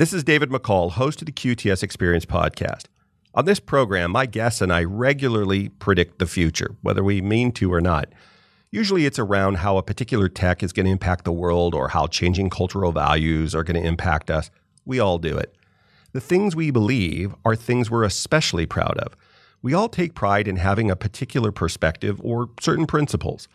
This is David McCall, host of the QTS Experience podcast. On this program, my guests and I regularly predict the future, whether we mean to or not. Usually it's around how a particular tech is going to impact the world or how changing cultural values are going to impact us. We all do it. The things we believe are things we're especially proud of. We all take pride in having a particular perspective or certain principles.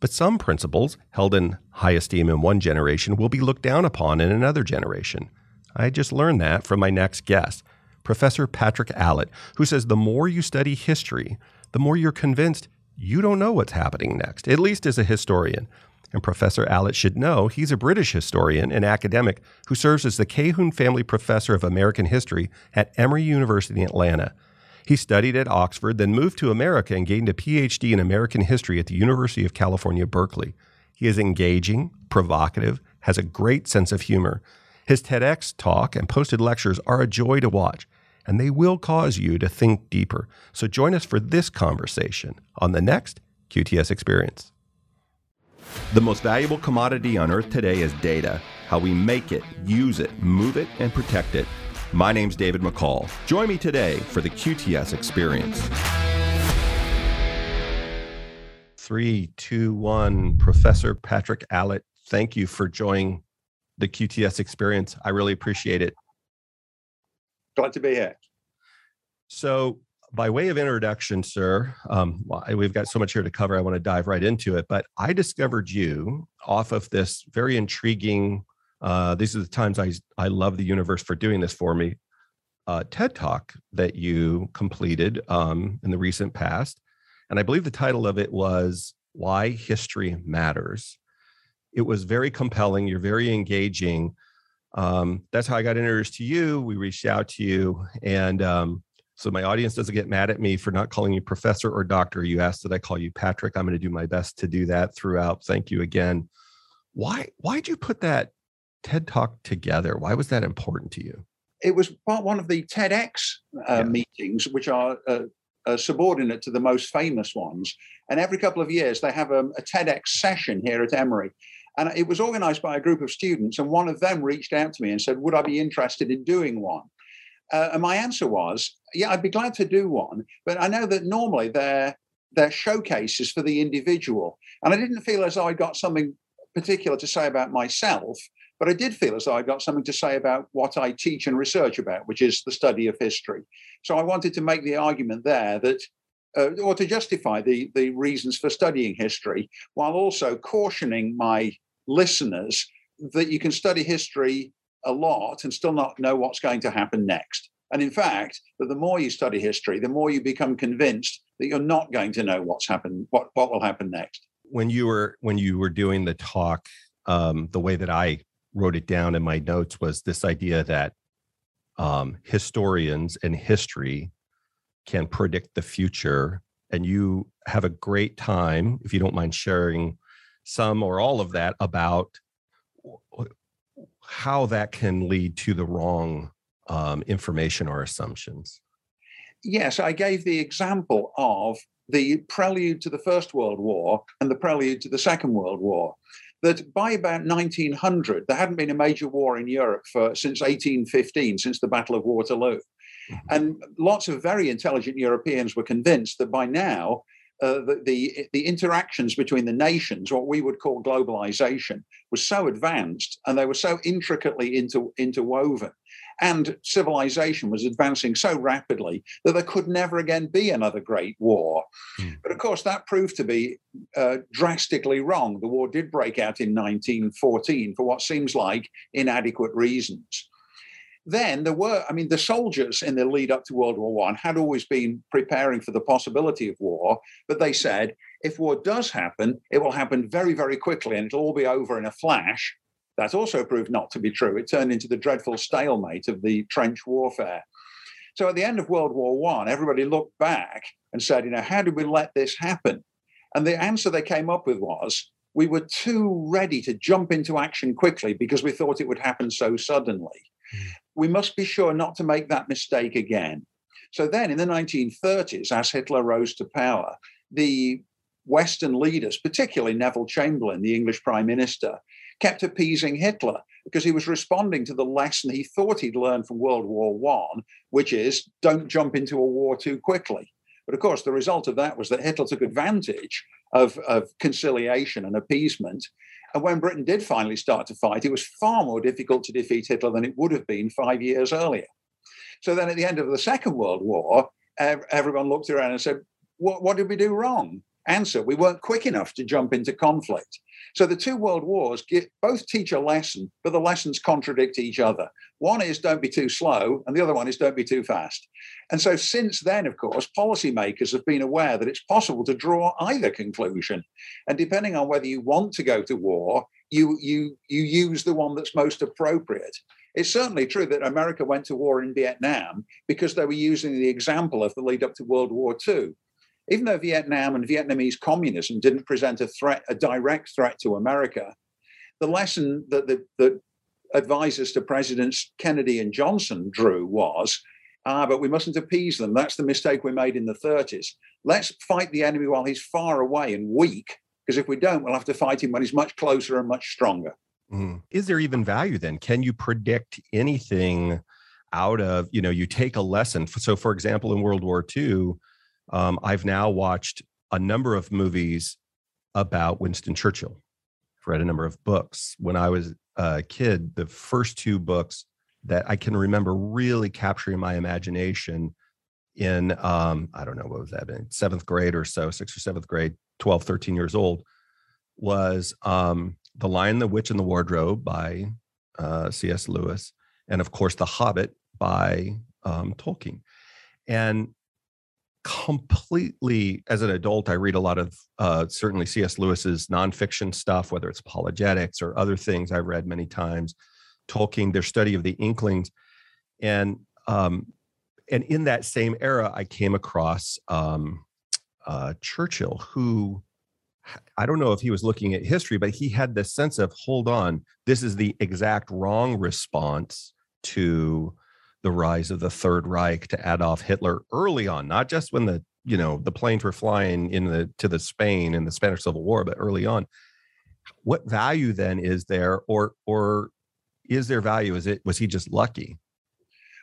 But some principles, held in high esteem in one generation, will be looked down upon in another generation. I just learned that from my next guest. Professor Patrick Allitt, who says the more you study history, the more you're convinced you don't know what's happening next, at least as a historian. And Professor Allitt should know he's a British historian and academic who serves as the Cahoon Family Professor of American History at Emory University in Atlanta. He studied at Oxford, then moved to America and gained a PhD in American history at the University of California, Berkeley. He is engaging, provocative, has a great sense of humor. His TEDx talk and posted lectures are a joy to watch and they will cause you to think deeper. So join us for this conversation on the next QTS Experience. The most valuable commodity on earth today is data how we make it, use it, move it, and protect it. My name's David McCall. Join me today for the QTS Experience. Three, two, one. Professor Patrick Allitt, thank you for joining the QTS Experience. I really appreciate it. Glad to be here. So, by way of introduction, sir, um, we've got so much here to cover. I want to dive right into it. But I discovered you off of this very intriguing. Uh, these are the times I I love the universe for doing this for me. Uh, TED Talk that you completed um, in the recent past, and I believe the title of it was "Why History Matters." It was very compelling. You're very engaging um, that's how I got introduced to you. We reached out to you, and um, so my audience doesn't get mad at me for not calling you professor or doctor. You asked that I call you Patrick. I'm going to do my best to do that throughout. Thank you again. Why why did you put that TED talk together? Why was that important to you? It was part one of the TEDx uh, yeah. meetings, which are uh, uh, subordinate to the most famous ones. And every couple of years, they have a, a TEDx session here at Emory. And it was organized by a group of students, and one of them reached out to me and said, Would I be interested in doing one? Uh, and my answer was, Yeah, I'd be glad to do one. But I know that normally they're, they're showcases for the individual. And I didn't feel as though I got something particular to say about myself, but I did feel as though I got something to say about what I teach and research about, which is the study of history. So I wanted to make the argument there that uh, or to justify the, the reasons for studying history, while also cautioning my listeners that you can study history a lot and still not know what's going to happen next. And in fact, that the more you study history, the more you become convinced that you're not going to know what's happened, what, what will happen next. When you were when you were doing the talk, um, the way that I wrote it down in my notes was this idea that um, historians and history can predict the future and you have a great time if you don't mind sharing some or all of that about how that can lead to the wrong um, information or assumptions yes i gave the example of the prelude to the first world war and the prelude to the second world war that by about 1900 there hadn't been a major war in europe for since 1815 since the battle of waterloo. And lots of very intelligent Europeans were convinced that by now, uh, the, the, the interactions between the nations, what we would call globalization, was so advanced and they were so intricately inter, interwoven, and civilization was advancing so rapidly that there could never again be another great war. Mm. But of course, that proved to be uh, drastically wrong. The war did break out in 1914 for what seems like inadequate reasons. Then there were, I mean, the soldiers in the lead up to World War One had always been preparing for the possibility of war, but they said if war does happen, it will happen very, very quickly and it'll all be over in a flash. That also proved not to be true. It turned into the dreadful stalemate of the trench warfare. So at the end of World War One, everybody looked back and said, you know, how did we let this happen? And the answer they came up with was we were too ready to jump into action quickly because we thought it would happen so suddenly. Hmm. We must be sure not to make that mistake again. So then in the 1930s, as Hitler rose to power, the Western leaders, particularly Neville Chamberlain, the English Prime Minister, kept appeasing Hitler because he was responding to the lesson he thought he'd learned from World War One, which is don't jump into a war too quickly. But of course, the result of that was that Hitler took advantage of, of conciliation and appeasement. And when Britain did finally start to fight, it was far more difficult to defeat Hitler than it would have been five years earlier. So then at the end of the Second World War, everyone looked around and said, what, what did we do wrong? Answer, we weren't quick enough to jump into conflict. So the two world wars get, both teach a lesson, but the lessons contradict each other. One is don't be too slow, and the other one is don't be too fast. And so since then, of course, policymakers have been aware that it's possible to draw either conclusion. And depending on whether you want to go to war, you you you use the one that's most appropriate. It's certainly true that America went to war in Vietnam because they were using the example of the lead up to World War II even though Vietnam and Vietnamese communism didn't present a threat, a direct threat to America, the lesson that the, the advisors to Presidents Kennedy and Johnson drew was, ah, but we mustn't appease them. That's the mistake we made in the 30s. Let's fight the enemy while he's far away and weak, because if we don't, we'll have to fight him when he's much closer and much stronger. Mm. Is there even value then? Can you predict anything out of, you know, you take a lesson? So, for example, in World War II, um, I've now watched a number of movies about Winston Churchill. I've read a number of books. When I was a kid, the first two books that I can remember really capturing my imagination in, um, I don't know, what was that, in seventh grade or so, sixth or seventh grade, 12, 13 years old, was um, The Lion, the Witch, and the Wardrobe by uh, C.S. Lewis. And of course, The Hobbit by um, Tolkien. And completely as an adult i read a lot of uh, certainly cs lewis's nonfiction stuff whether it's apologetics or other things i've read many times tolkien their study of the inklings. And um, and in that same era i came across um, uh, churchill who i don't know if he was looking at history but he had this sense of hold on this is the exact wrong response to the rise of the Third Reich to Adolf Hitler early on, not just when the you know the planes were flying in the to the Spain in the Spanish Civil War, but early on. What value then is there, or or is there value? Is it was he just lucky?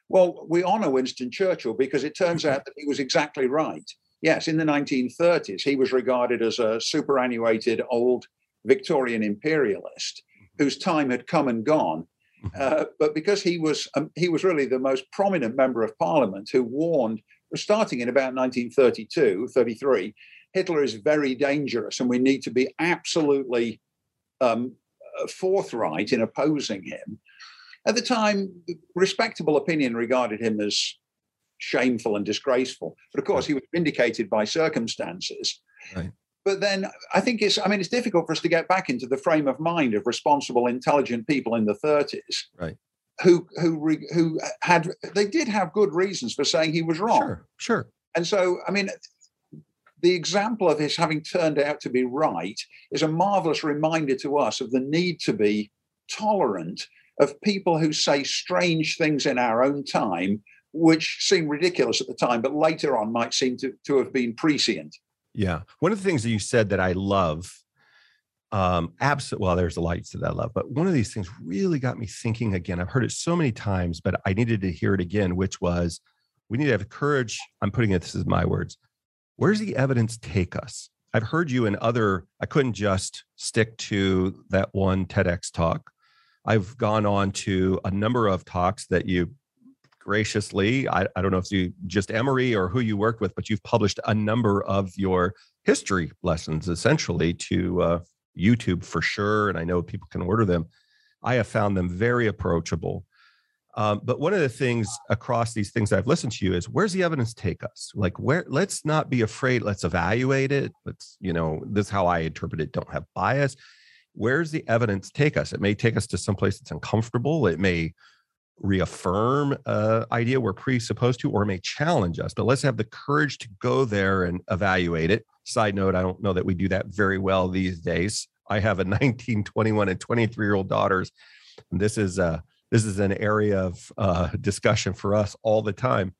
Well, we honor Winston Churchill because it turns out that he was exactly right. Yes, in the 1930s, he was regarded as a superannuated old Victorian imperialist whose time had come and gone Mm-hmm. Uh, but because he was um, he was really the most prominent member of parliament who warned, starting in about 1932, 33, Hitler is very dangerous and we need to be absolutely um, uh, forthright in opposing him. At the time, respectable opinion regarded him as shameful and disgraceful. But of course, he was vindicated by circumstances. Right but then I think it's, I mean, it's difficult for us to get back into the frame of mind of responsible, intelligent people in the 30s. Right. Who, who, who had, they did have good reasons for saying he was wrong. Sure, sure. And so, I mean, the example of his having turned out to be right is a marvelous reminder to us of the need to be tolerant of people who say strange things in our own time, which seem ridiculous at the time, but later on might seem to, to have been prescient. Yeah. One of the things that you said that I love, um, absolutely, well, there's the lights that I love, but one of these things really got me thinking again. I've heard it so many times, but I needed to hear it again, which was we need to have courage. I'm putting it, this is my words. Where's the evidence take us? I've heard you in other, I couldn't just stick to that one TEDx talk. I've gone on to a number of talks that you graciously. I, I don't know if you just Emory or who you worked with, but you've published a number of your history lessons essentially to uh, YouTube for sure. And I know people can order them. I have found them very approachable. Um, but one of the things across these things I've listened to you is where's the evidence take us? Like where let's not be afraid, let's evaluate it. Let's, you know, this is how I interpret it, don't have bias. Where's the evidence take us? It may take us to some place that's uncomfortable. It may reaffirm uh, idea we're presupposed to or may challenge us but let's have the courage to go there and evaluate it. Side note i don't know that we do that very well these days. I have a 19 21 and 23 year old daughters and this is uh this is an area of uh, discussion for us all the time.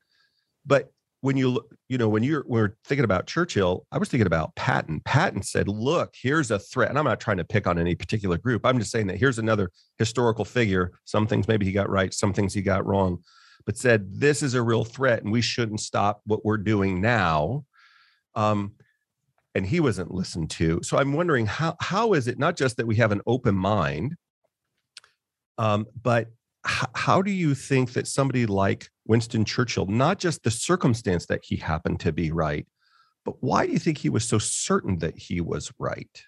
But when you you know when you're we're thinking about Churchill, I was thinking about Patton. Patton said, "Look, here's a threat." And I'm not trying to pick on any particular group. I'm just saying that here's another historical figure. Some things maybe he got right, some things he got wrong, but said this is a real threat, and we shouldn't stop what we're doing now. Um, and he wasn't listened to. So I'm wondering how how is it not just that we have an open mind, um, but how do you think that somebody like Winston Churchill, not just the circumstance that he happened to be right, but why do you think he was so certain that he was right?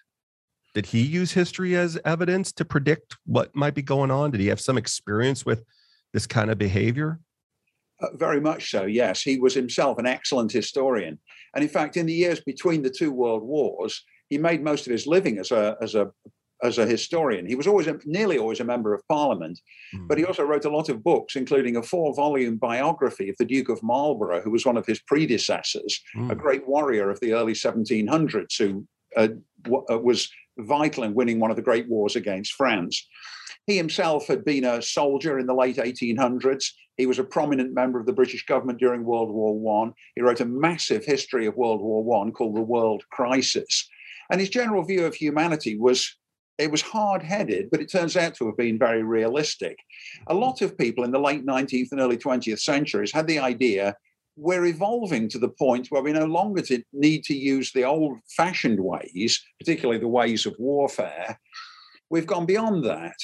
Did he use history as evidence to predict what might be going on? Did he have some experience with this kind of behavior? Uh, very much so, yes. He was himself an excellent historian. And in fact, in the years between the two world wars, he made most of his living as a, as a as a historian. He was always a, nearly always a member of parliament, mm. but he also wrote a lot of books, including a four volume biography of the Duke of Marlborough, who was one of his predecessors, mm. a great warrior of the early 1700s who uh, w- uh, was vital in winning one of the great wars against France. He himself had been a soldier in the late 1800s. He was a prominent member of the British government during World War One. He wrote a massive history of World War One called The World Crisis. And his general view of humanity was it was hard headed, but it turns out to have been very realistic. A lot of people in the late 19th and early 20th centuries had the idea we're evolving to the point where we no longer need to use the old fashioned ways, particularly the ways of warfare. We've gone beyond that.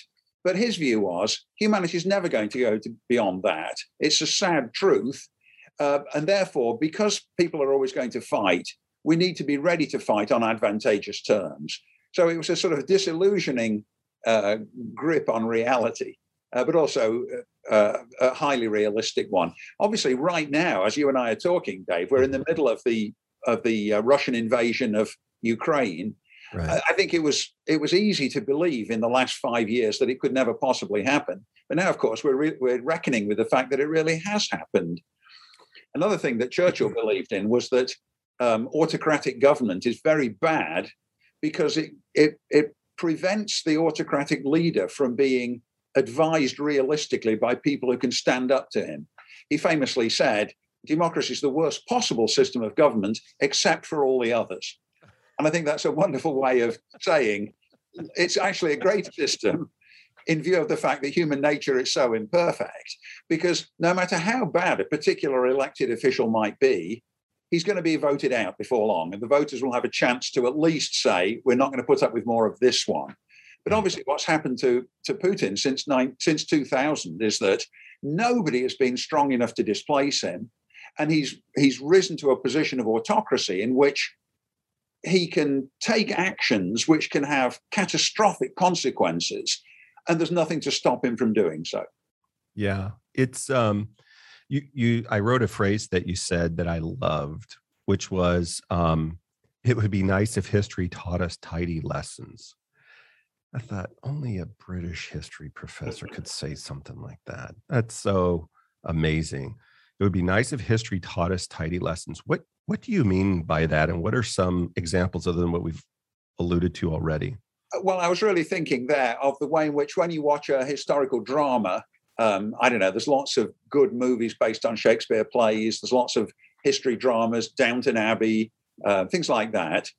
But his view was humanity is never going to go to beyond that. It's a sad truth. Uh, and therefore, because people are always going to fight, we need to be ready to fight on advantageous terms. So it was a sort of disillusioning uh, grip on reality, uh, but also uh, a highly realistic one. Obviously, right now, as you and I are talking, Dave, we're in the middle of the of the uh, Russian invasion of Ukraine. Right. I think it was it was easy to believe in the last five years that it could never possibly happen. But now, of course, we're re- we're reckoning with the fact that it really has happened. Another thing that Churchill believed in was that um, autocratic government is very bad because it, it, it prevents the autocratic leader from being advised realistically by people who can stand up to him. He famously said, democracy is the worst possible system of government except for all the others. And I think that's a wonderful way of saying it's actually a great system in view of the fact that human nature is so imperfect. Because no matter how bad a particular elected official might be, he's going to be voted out before long, and the voters will have a chance to at least say, we're not going to put up with more of this one. But obviously, what's happened to, to Putin since, nine, since 2000 is that nobody has been strong enough to displace him. And he's, he's risen to a position of autocracy in which he can take actions which can have catastrophic consequences. And there's nothing to stop him from doing so. Yeah. It's, um, you you I wrote a phrase that you said that I loved, which was um, it would be nice if history taught us tidy lessons. I thought only a British history professor could say something like that. That's so amazing. It would be nice if history taught us tidy lessons. What what do you mean by that? And what are some examples other than what we've alluded to already? Uh, well, I was really thinking there of the way in which when you watch a historical drama, um, I don't know, there's lots of good movies based on Shakespeare plays, there's lots of history dramas, Downton Abbey, uh, things like that.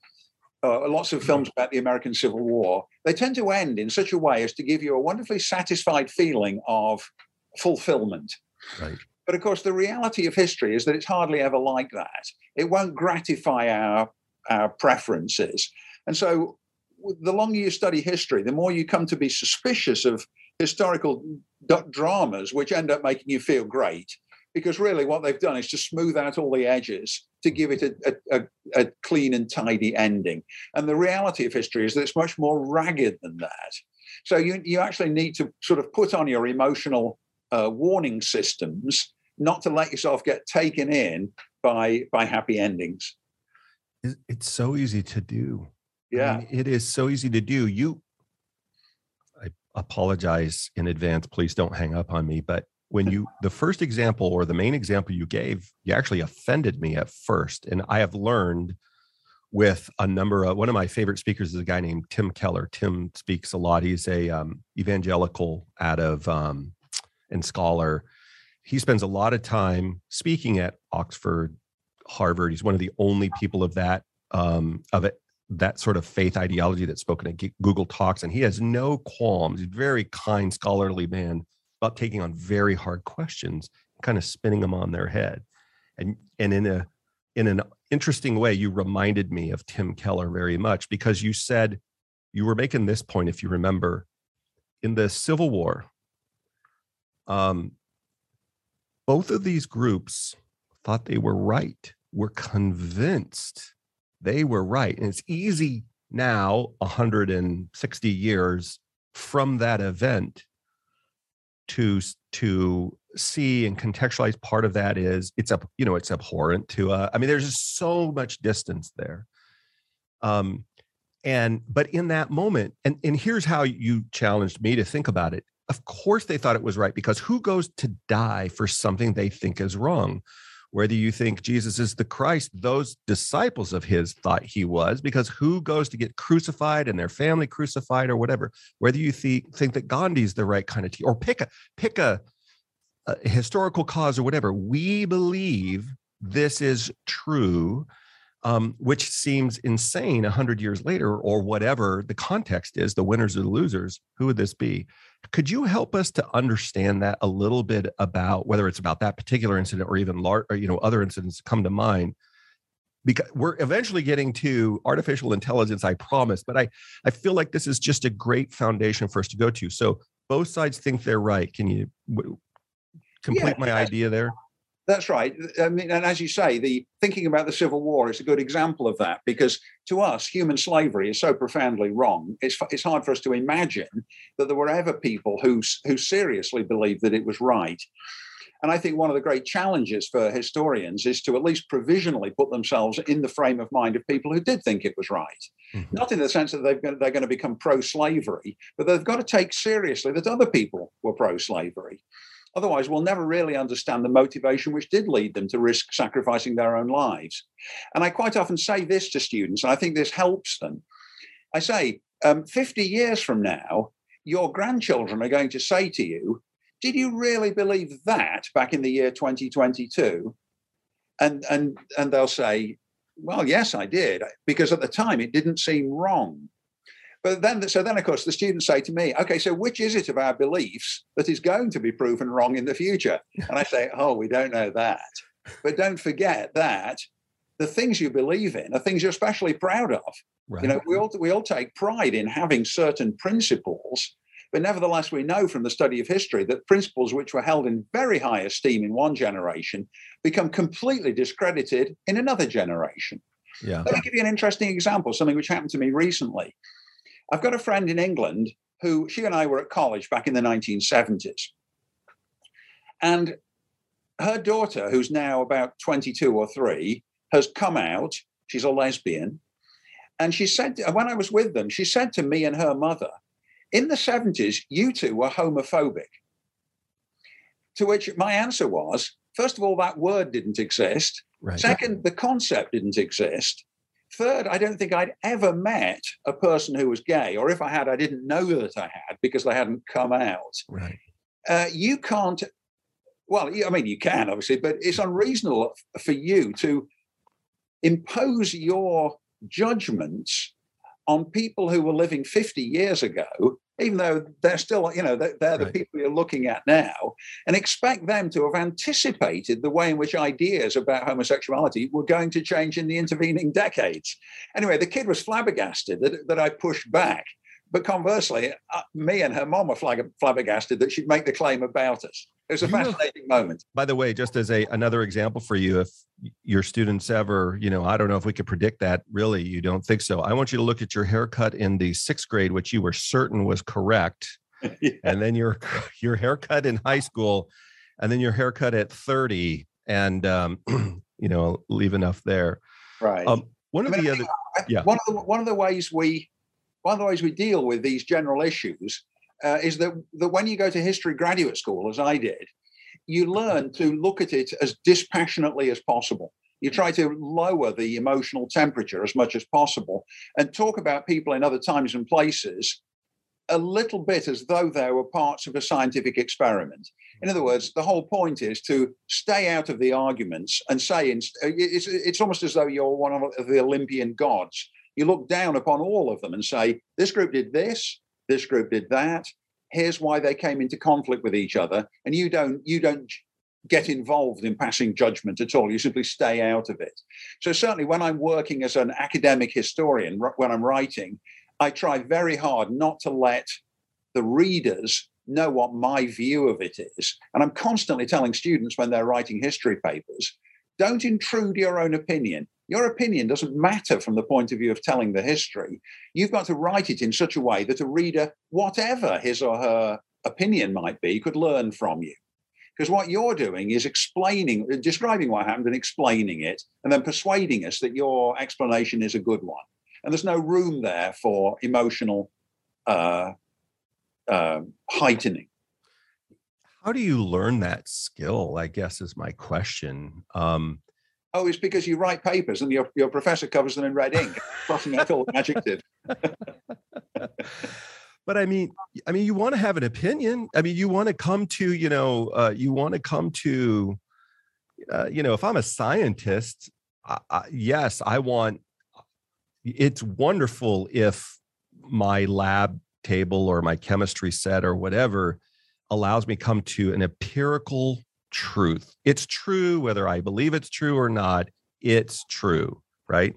Uh, lots of films about the American Civil War. They tend to end in such a way as to give you a wonderfully satisfied feeling of fulfillment. Right. But of course, the reality of history is that it's hardly ever like that. It won't gratify our, our preferences. And so, the longer you study history, the more you come to be suspicious of historical dramas which end up making you feel great because really what they've done is to smooth out all the edges to give it a, a, a, clean and tidy ending. And the reality of history is that it's much more ragged than that. So you, you actually need to sort of put on your emotional uh, warning systems not to let yourself get taken in by by happy endings. It's so easy to do. Yeah, I mean, it is so easy to do. You apologize in advance. Please don't hang up on me. But when you, the first example or the main example you gave, you actually offended me at first. And I have learned with a number of, one of my favorite speakers is a guy named Tim Keller. Tim speaks a lot. He's a um, evangelical out of, um, and scholar. he spends a lot of time speaking at Oxford, Harvard. He's one of the only people of that um, of it that sort of faith ideology that's spoken at Google Talks, and he has no qualms. He's a very kind, scholarly man about taking on very hard questions, kind of spinning them on their head, and and in a in an interesting way, you reminded me of Tim Keller very much because you said you were making this point, if you remember, in the Civil War. Um, both of these groups thought they were right, were convinced they were right. And it's easy now, 160 years from that event, to to see and contextualize part of that is it's up you know it's abhorrent to uh, i mean there's just so much distance there um and but in that moment and and here's how you challenged me to think about it of course they thought it was right because who goes to die for something they think is wrong whether you think Jesus is the Christ, those disciples of his thought he was, because who goes to get crucified and their family crucified or whatever? Whether you think think that Gandhi's the right kind of tea, or pick a pick a, a historical cause or whatever, we believe this is true um, which seems insane 100 years later or whatever the context is the winners or the losers who would this be could you help us to understand that a little bit about whether it's about that particular incident or even large or, you know other incidents come to mind? Because we're eventually getting to artificial intelligence i promise but i i feel like this is just a great foundation for us to go to. So both sides think they're right. Can you w- complete yeah, my idea there that's right. I mean, and as you say, the thinking about the Civil War is a good example of that because to us, human slavery is so profoundly wrong. It's it's hard for us to imagine that there were ever people who who seriously believed that it was right. And I think one of the great challenges for historians is to at least provisionally put themselves in the frame of mind of people who did think it was right. Mm-hmm. Not in the sense that they've, they're going to become pro slavery, but they've got to take seriously that other people were pro slavery. Otherwise, we'll never really understand the motivation which did lead them to risk sacrificing their own lives. And I quite often say this to students, and I think this helps them. I say, um, 50 years from now, your grandchildren are going to say to you, Did you really believe that back in the year 2022? And, and, and they'll say, Well, yes, I did, because at the time it didn't seem wrong. But then, so then, of course, the students say to me, okay, so which is it of our beliefs that is going to be proven wrong in the future? And I say, oh, we don't know that. But don't forget that the things you believe in are things you're especially proud of. Right. You know, we all, we all take pride in having certain principles, but nevertheless, we know from the study of history that principles which were held in very high esteem in one generation become completely discredited in another generation. Yeah. Let me give you an interesting example, something which happened to me recently. I've got a friend in England who she and I were at college back in the 1970s. And her daughter, who's now about 22 or 3, has come out. She's a lesbian. And she said, when I was with them, she said to me and her mother, in the 70s, you two were homophobic. To which my answer was, first of all, that word didn't exist. Right. Second, the concept didn't exist. Third, I don't think I'd ever met a person who was gay, or if I had, I didn't know that I had because they hadn't come out. Right. Uh, you can't. Well, I mean, you can obviously, but it's unreasonable for you to impose your judgments on people who were living 50 years ago even though they're still, you know, they're, they're the people you're looking at now, and expect them to have anticipated the way in which ideas about homosexuality were going to change in the intervening decades. Anyway, the kid was flabbergasted that, that I pushed back. But conversely, uh, me and her mom were flabbergasted that she'd make the claim about us. It was a fascinating moment. By the way, just as a another example for you, if your students ever, you know, I don't know if we could predict that. Really, you don't think so. I want you to look at your haircut in the sixth grade, which you were certain was correct, yeah. and then your your haircut in high school, and then your haircut at thirty, and um, you know, leave enough there. Right. Um, one of I mean, the other, yeah. One of the one of the ways we one of the ways we deal with these general issues uh, is that, that when you go to history graduate school, as I did, you learn to look at it as dispassionately as possible. You try to lower the emotional temperature as much as possible and talk about people in other times and places a little bit as though they were parts of a scientific experiment. In other words, the whole point is to stay out of the arguments and say it's, it's almost as though you're one of the Olympian gods. You look down upon all of them and say, this group did this, this group did that. Here's why they came into conflict with each other, and you don't you don't get involved in passing judgment at all. You simply stay out of it. So certainly, when I'm working as an academic historian, when I'm writing, I try very hard not to let the readers know what my view of it is. And I'm constantly telling students when they're writing history papers don't intrude your own opinion. Your opinion doesn't matter from the point of view of telling the history. You've got to write it in such a way that a reader, whatever his or her opinion might be, could learn from you. Because what you're doing is explaining, describing what happened and explaining it, and then persuading us that your explanation is a good one and there's no room there for emotional uh, uh, heightening. How do you learn that skill? I guess is my question. Um, oh, it's because you write papers and your, your professor covers them in red ink, crossing out all adjectives. but I mean, I mean, you want to have an opinion. I mean, you want to come to, you know, uh, you want to come to, uh, you know, if I'm a scientist, yes, I want it's wonderful if my lab table or my chemistry set or whatever allows me come to an empirical truth. It's true whether I believe it's true or not. It's true, right?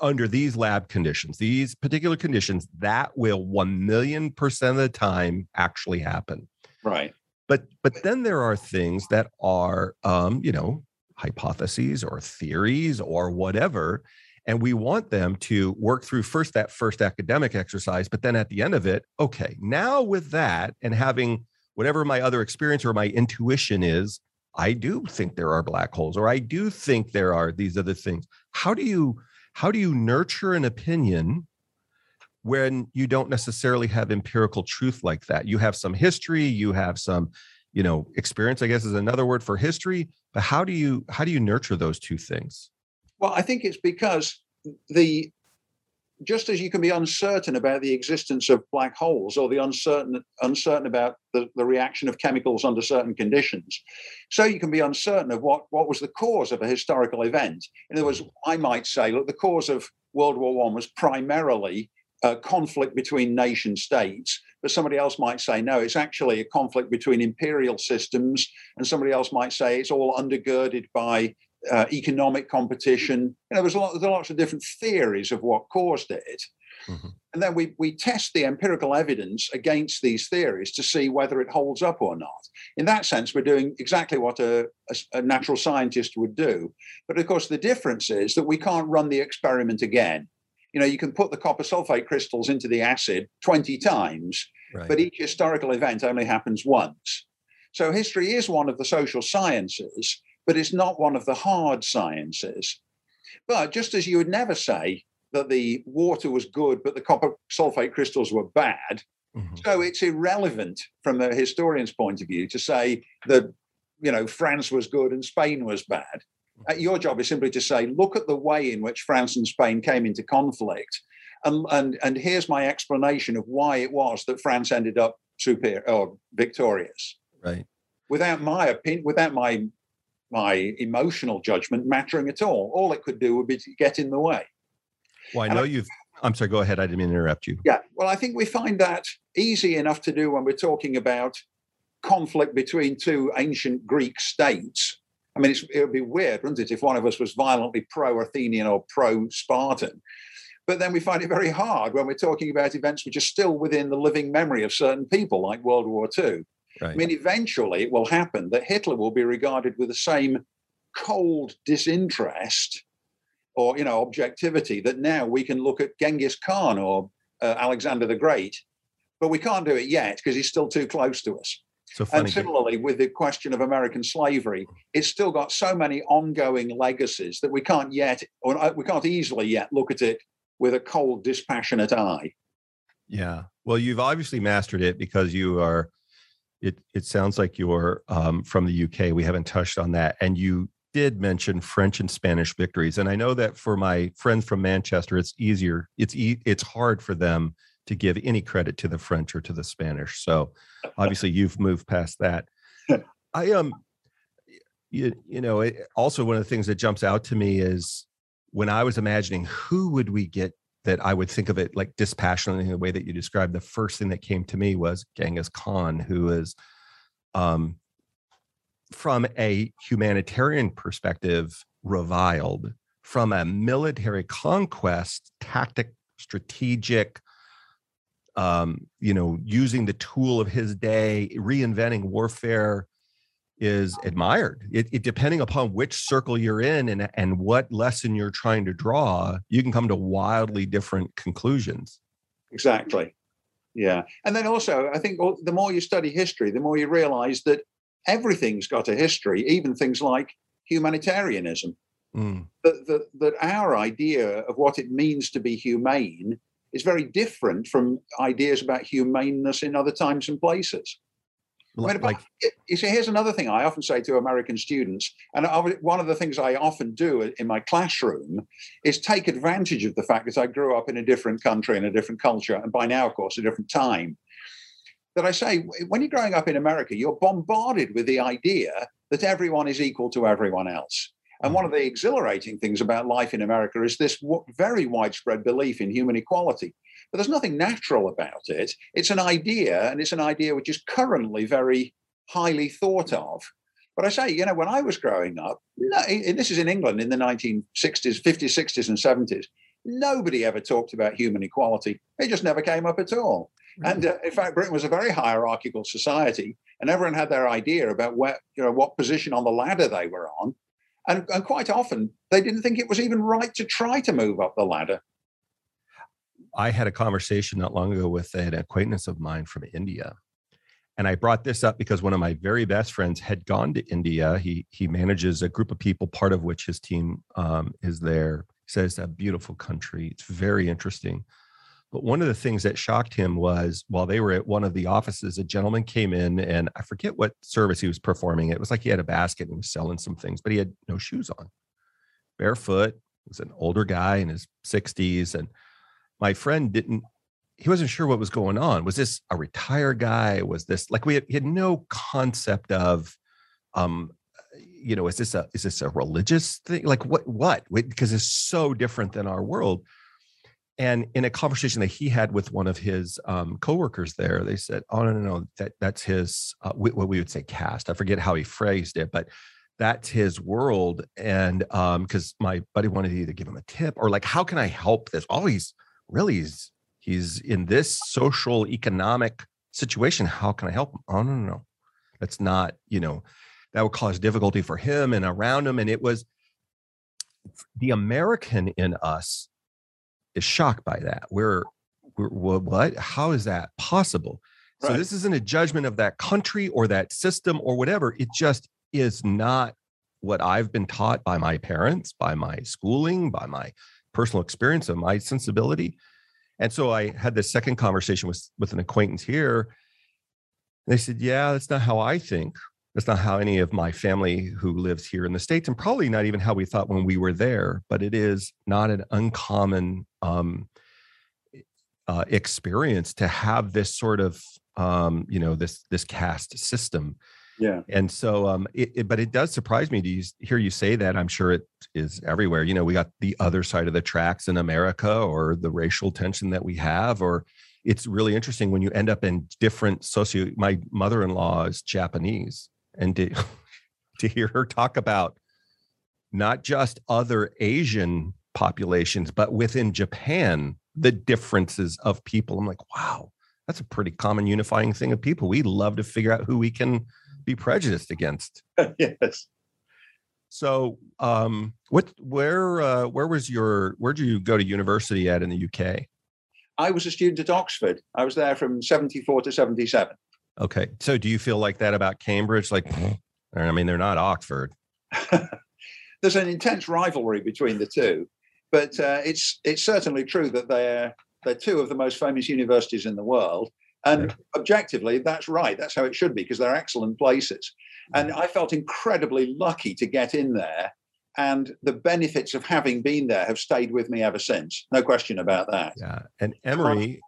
Under these lab conditions, these particular conditions, that will 1 million percent of the time actually happen. Right. But but then there are things that are um, you know, hypotheses or theories or whatever and we want them to work through first that first academic exercise but then at the end of it okay now with that and having whatever my other experience or my intuition is i do think there are black holes or i do think there are these other things. How do you how do you nurture an opinion when you don't necessarily have empirical truth like that? You have some history you have some you know experience i guess is another word for history but how do you how do you nurture those two things? Well, I think it's because the just as you can be uncertain about the existence of black holes or the uncertain uncertain about the, the reaction of chemicals under certain conditions, so you can be uncertain of what, what was the cause of a historical event. In other words, I might say, look, the cause of World War One was primarily a conflict between nation states, but somebody else might say, no, it's actually a conflict between imperial systems, and somebody else might say it's all undergirded by uh, economic competition. You know, there's, a lot, there's lots of different theories of what caused it. Mm-hmm. And then we, we test the empirical evidence against these theories to see whether it holds up or not. In that sense, we're doing exactly what a, a, a natural scientist would do. But of course, the difference is that we can't run the experiment again. You know, you can put the copper sulfate crystals into the acid 20 times, right. but each historical event only happens once. So history is one of the social sciences, but it's not one of the hard sciences. But just as you would never say that the water was good, but the copper sulfate crystals were bad, mm-hmm. so it's irrelevant from a historian's point of view to say that you know France was good and Spain was bad. Uh, your job is simply to say, look at the way in which France and Spain came into conflict, and and and here's my explanation of why it was that France ended up superior or victorious. Right. Without my opinion, without my my emotional judgment mattering at all. All it could do would be to get in the way. Well, I know I, you've. I'm sorry. Go ahead. I didn't mean to interrupt you. Yeah. Well, I think we find that easy enough to do when we're talking about conflict between two ancient Greek states. I mean, it would be weird, wouldn't it, if one of us was violently pro-Athenian or pro-Spartan. But then we find it very hard when we're talking about events which are still within the living memory of certain people, like World War II. Right. I mean, eventually it will happen that Hitler will be regarded with the same cold disinterest or you know objectivity that now we can look at Genghis Khan or uh, Alexander the Great, but we can't do it yet because he's still too close to us. So and similarly, with the question of American slavery, it's still got so many ongoing legacies that we can't yet, or uh, we can't easily yet look at it with a cold, dispassionate eye. Yeah. Well, you've obviously mastered it because you are it it sounds like you're um, from the UK. We haven't touched on that, and you did mention French and Spanish victories, and I know that for my friends from Manchester, it's easier. It's e- it's hard for them to give any credit to the French or to the Spanish. So obviously you've moved past that. I um you, you know, it, also one of the things that jumps out to me is when I was imagining who would we get that I would think of it like dispassionately in the way that you described, the first thing that came to me was Genghis Khan, who is um from a humanitarian perspective reviled from a military conquest tactic strategic um, you know using the tool of his day reinventing warfare is admired. It, it, depending upon which circle you're in and, and what lesson you're trying to draw you can come to wildly different conclusions. Exactly. Yeah. And then also i think the more you study history the more you realize that everything's got a history even things like humanitarianism. Mm. that, that, that our idea of what it means to be humane is very different from ideas about humaneness in other times and places. I mean, like, you see, here's another thing I often say to American students, and one of the things I often do in my classroom is take advantage of the fact that I grew up in a different country and a different culture, and by now, of course, a different time. That I say, when you're growing up in America, you're bombarded with the idea that everyone is equal to everyone else. And one of mm-hmm. the exhilarating things about life in America is this very widespread belief in human equality. But there's nothing natural about it. It's an idea, and it's an idea which is currently very highly thought of. But I say, you know, when I was growing up, no, this is in England in the 1960s, 50s, 60s, and 70s, nobody ever talked about human equality. It just never came up at all. And uh, in fact, Britain was a very hierarchical society, and everyone had their idea about where, you know, what position on the ladder they were on. And, and quite often, they didn't think it was even right to try to move up the ladder. I had a conversation not long ago with an acquaintance of mine from India. And I brought this up because one of my very best friends had gone to India. He he manages a group of people, part of which his team um, is there. He says a beautiful country. It's very interesting. But one of the things that shocked him was while they were at one of the offices, a gentleman came in and I forget what service he was performing. It was like he had a basket and he was selling some things, but he had no shoes on, barefoot. He was an older guy in his 60s. And my friend didn't, he wasn't sure what was going on. Was this a retired guy? Was this like we had, had no concept of, um, you know, is this a is this a religious thing? Like what what? Because it's so different than our world and in a conversation that he had with one of his um, coworkers there, they said, "Oh no, no, no, that that's his uh, what we would say caste. I forget how he phrased it, but that's his world." And because um, my buddy wanted to either give him a tip or like, "How can I help this?" Oh, he's really he's he's in this social economic situation. How can I help him? Oh no, no, no, that's not you know that would cause difficulty for him and around him, and it was the American in us is shocked by that. We're, we're what? How is that possible? Right. So this isn't a judgment of that country or that system or whatever. It just is not what I've been taught by my parents, by my schooling, by my personal experience of my sensibility. And so I had this second conversation with, with an acquaintance here. They said, Yeah, that's not how I think. That's not how any of my family who lives here in the States, and probably not even how we thought when we were there, but it is not an uncommon um, uh, experience to have this sort of, um, you know, this this caste system. Yeah. And so, um, it, it, but it does surprise me to use, hear you say that. I'm sure it is everywhere. You know, we got the other side of the tracks in America or the racial tension that we have, or it's really interesting when you end up in different socio. My mother in law is Japanese and to, to hear her talk about not just other Asian populations, but within Japan, the differences of people. I'm like, wow, that's a pretty common unifying thing of people. We love to figure out who we can be prejudiced against. yes. So, um, what, where, uh, where was your, where'd you go to university at in the UK? I was a student at Oxford. I was there from 74 to 77. Okay. So do you feel like that about Cambridge? Like, I mean, they're not Oxford. There's an intense rivalry between the two, but uh, it's it's certainly true that they're they're two of the most famous universities in the world. And objectively, that's right. That's how it should be because they're excellent places. And I felt incredibly lucky to get in there. And the benefits of having been there have stayed with me ever since. No question about that. Yeah. And Emory,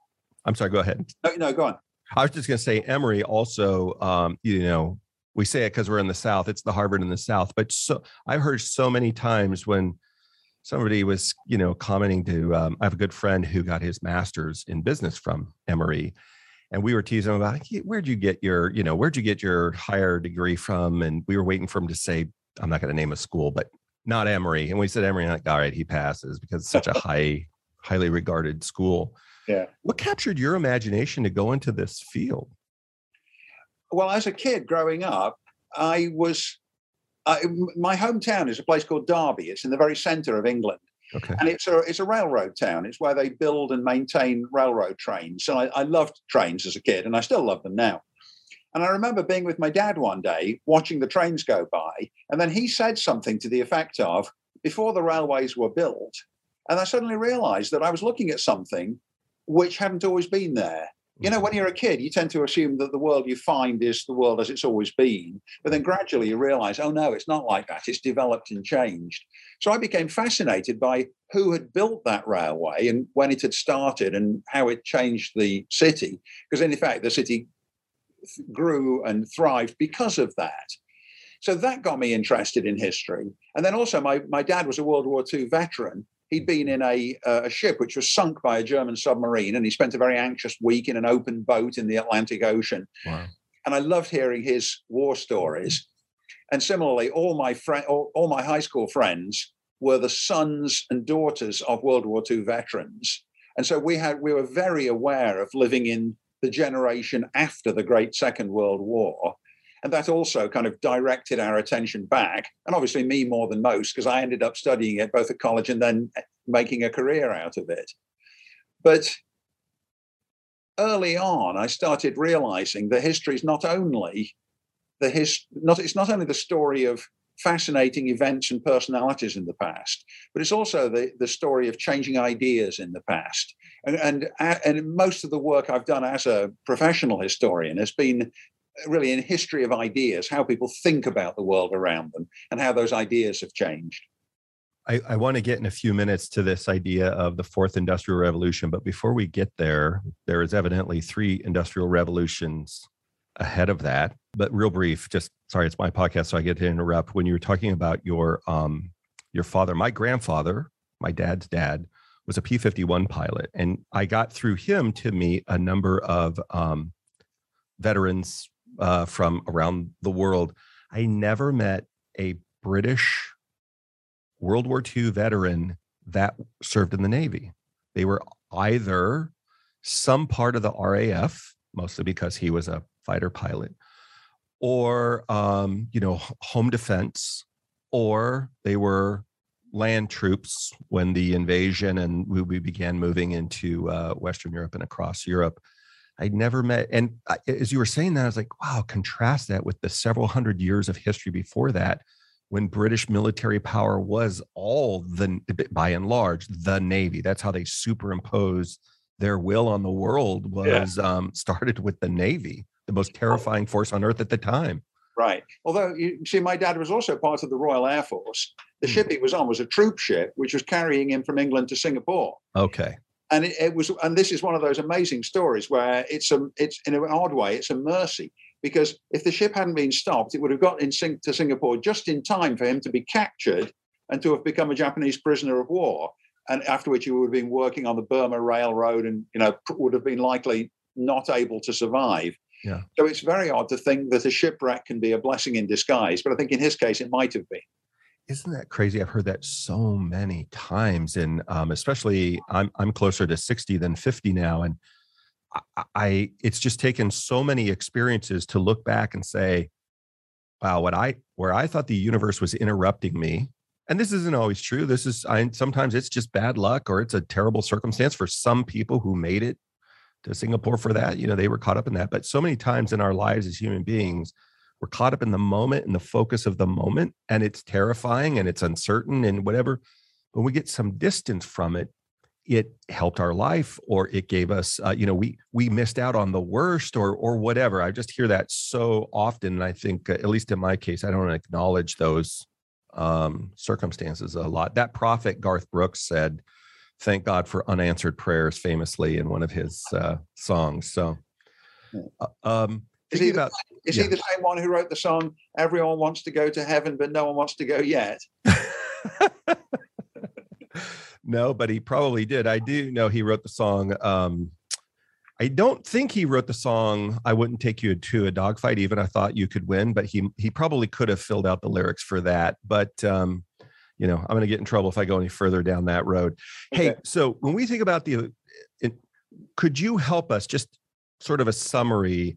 I'm sorry. Go ahead. No, no, go on. I was just going to say Emory also, um, you know, we say it because we're in the South. It's the Harvard in the South. But so I've heard so many times when somebody was, you know, commenting to, um, I have a good friend who got his master's in business from Emory. And we were teasing him about where'd you get your, you know, where'd you get your higher degree from? And we were waiting for him to say, I'm not going to name a school, but not Emory. And we said Emory, like, all right, he passes because it's such a high, highly regarded school. Yeah. What captured your imagination to go into this field? Well, as a kid growing up, I was. I, my hometown is a place called Derby. It's in the very centre of England, Okay. and it's a it's a railroad town. It's where they build and maintain railroad trains. So I, I loved trains as a kid, and I still love them now. And I remember being with my dad one day, watching the trains go by, and then he said something to the effect of, "Before the railways were built," and I suddenly realised that I was looking at something which hadn't always been there. You know, mm. when you're a kid, you tend to assume that the world you find is the world as it's always been. But then gradually you realize, oh no, it's not like that. It's developed and changed. So I became fascinated by who had built that railway and when it had started and how it changed the city. Because in fact, the city grew and thrived because of that. So that got me interested in history. And then also, my, my dad was a World War II veteran he'd been in a, uh, a ship which was sunk by a German submarine, and he spent a very anxious week in an open boat in the Atlantic Ocean. Wow. And I loved hearing his war stories. And similarly, all my friend, all, all my high school friends were the sons and daughters of World War II veterans, and so we had we were very aware of living in the generation after the Great Second World War. And that also kind of directed our attention back. And obviously, me more than most, because I ended up studying it both at college and then eh, making a career out of it. But early on, I started realizing that history is not only the his not it's not only the story of fascinating events and personalities in the past, but it's also the, the story of changing ideas in the past. And, and, and most of the work I've done as a professional historian has been really in history of ideas, how people think about the world around them and how those ideas have changed. I, I, want to get in a few minutes to this idea of the fourth industrial revolution. But before we get there, there is evidently three industrial revolutions ahead of that. But real brief, just sorry, it's my podcast, so I get to interrupt. When you were talking about your um, your father, my grandfather, my dad's dad, was a P fifty one pilot, and I got through him to meet a number of um, veterans uh, from around the world. I never met a British World War II veteran that served in the Navy. They were either some part of the RAF, mostly because he was a fighter pilot, or um, you know, home defense, or they were land troops when the invasion and we, began moving into uh, Western Europe and across Europe. I'd never met, and as you were saying that, I was like, wow, contrast that with the several hundred years of history before that, when British military power was all the, by and large, the Navy. That's how they superimposed their will on the world was yeah. um, started with the Navy, the most terrifying force on earth at the time. Right. Although you see, my dad was also part of the Royal Air Force. The mm. ship he was on was a troop ship, which was carrying him from England to Singapore. Okay and it, it, was and this is one of those amazing stories where it's a it's in an odd way it's a mercy. Because if the ship hadn't been stopped it would have got in sing, to singapore just in time for him to be captured and to have become a japanese prisoner of war. And after which he would have been working on the burma railroad and you know would have been likely not able to survive. Yeah. so it's very odd to think that a shipwreck can be a blessing in disguise but i think in his case it might have been isn't that crazy? I've heard that so many times, and um, especially I'm I'm closer to sixty than fifty now, and I, I it's just taken so many experiences to look back and say, wow, what I where I thought the universe was interrupting me, and this isn't always true. This is I sometimes it's just bad luck or it's a terrible circumstance for some people who made it to Singapore for that. You know, they were caught up in that. But so many times in our lives as human beings, we're caught up in the moment and the focus of the moment and it's terrifying and it's uncertain and whatever. When we get some distance from it it helped our life or it gave us uh, you know we we missed out on the worst or or whatever. I just hear that so often and i think uh, at least in my case i don't acknowledge those um, circumstances a lot. That prophet garth brooks said thank God for unanswered prayers famously in one of his uh, songs. So, uh, um, is he, the, about, is yeah. he the same one who wrote the song "Everyone Wants to Go to Heaven, but No One Wants to Go Yet"? no, but he probably did. I do know he wrote the song. Um, I don't think he wrote the song "I Wouldn't Take You to a Dogfight." Even I thought you could win, but he he probably could have filled out the lyrics for that. But um, you know, I'm going to get in trouble if I go any further down that road. Okay. Hey, so when we think about the, it, could you help us just sort of a summary?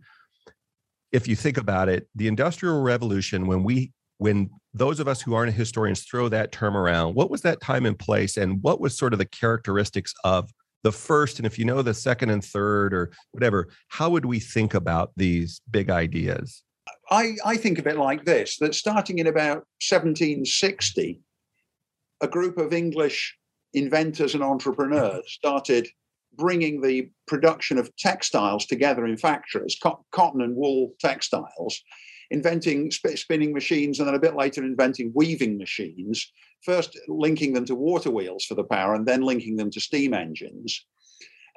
If you think about it, the Industrial Revolution, when we when those of us who aren't historians throw that term around, what was that time and place, and what was sort of the characteristics of the first? And if you know the second and third or whatever, how would we think about these big ideas? I, I think of it like this that starting in about 1760, a group of English inventors and entrepreneurs started bringing the production of textiles together in factories, co- cotton and wool textiles, inventing sp- spinning machines and then a bit later inventing weaving machines, first linking them to water wheels for the power and then linking them to steam engines.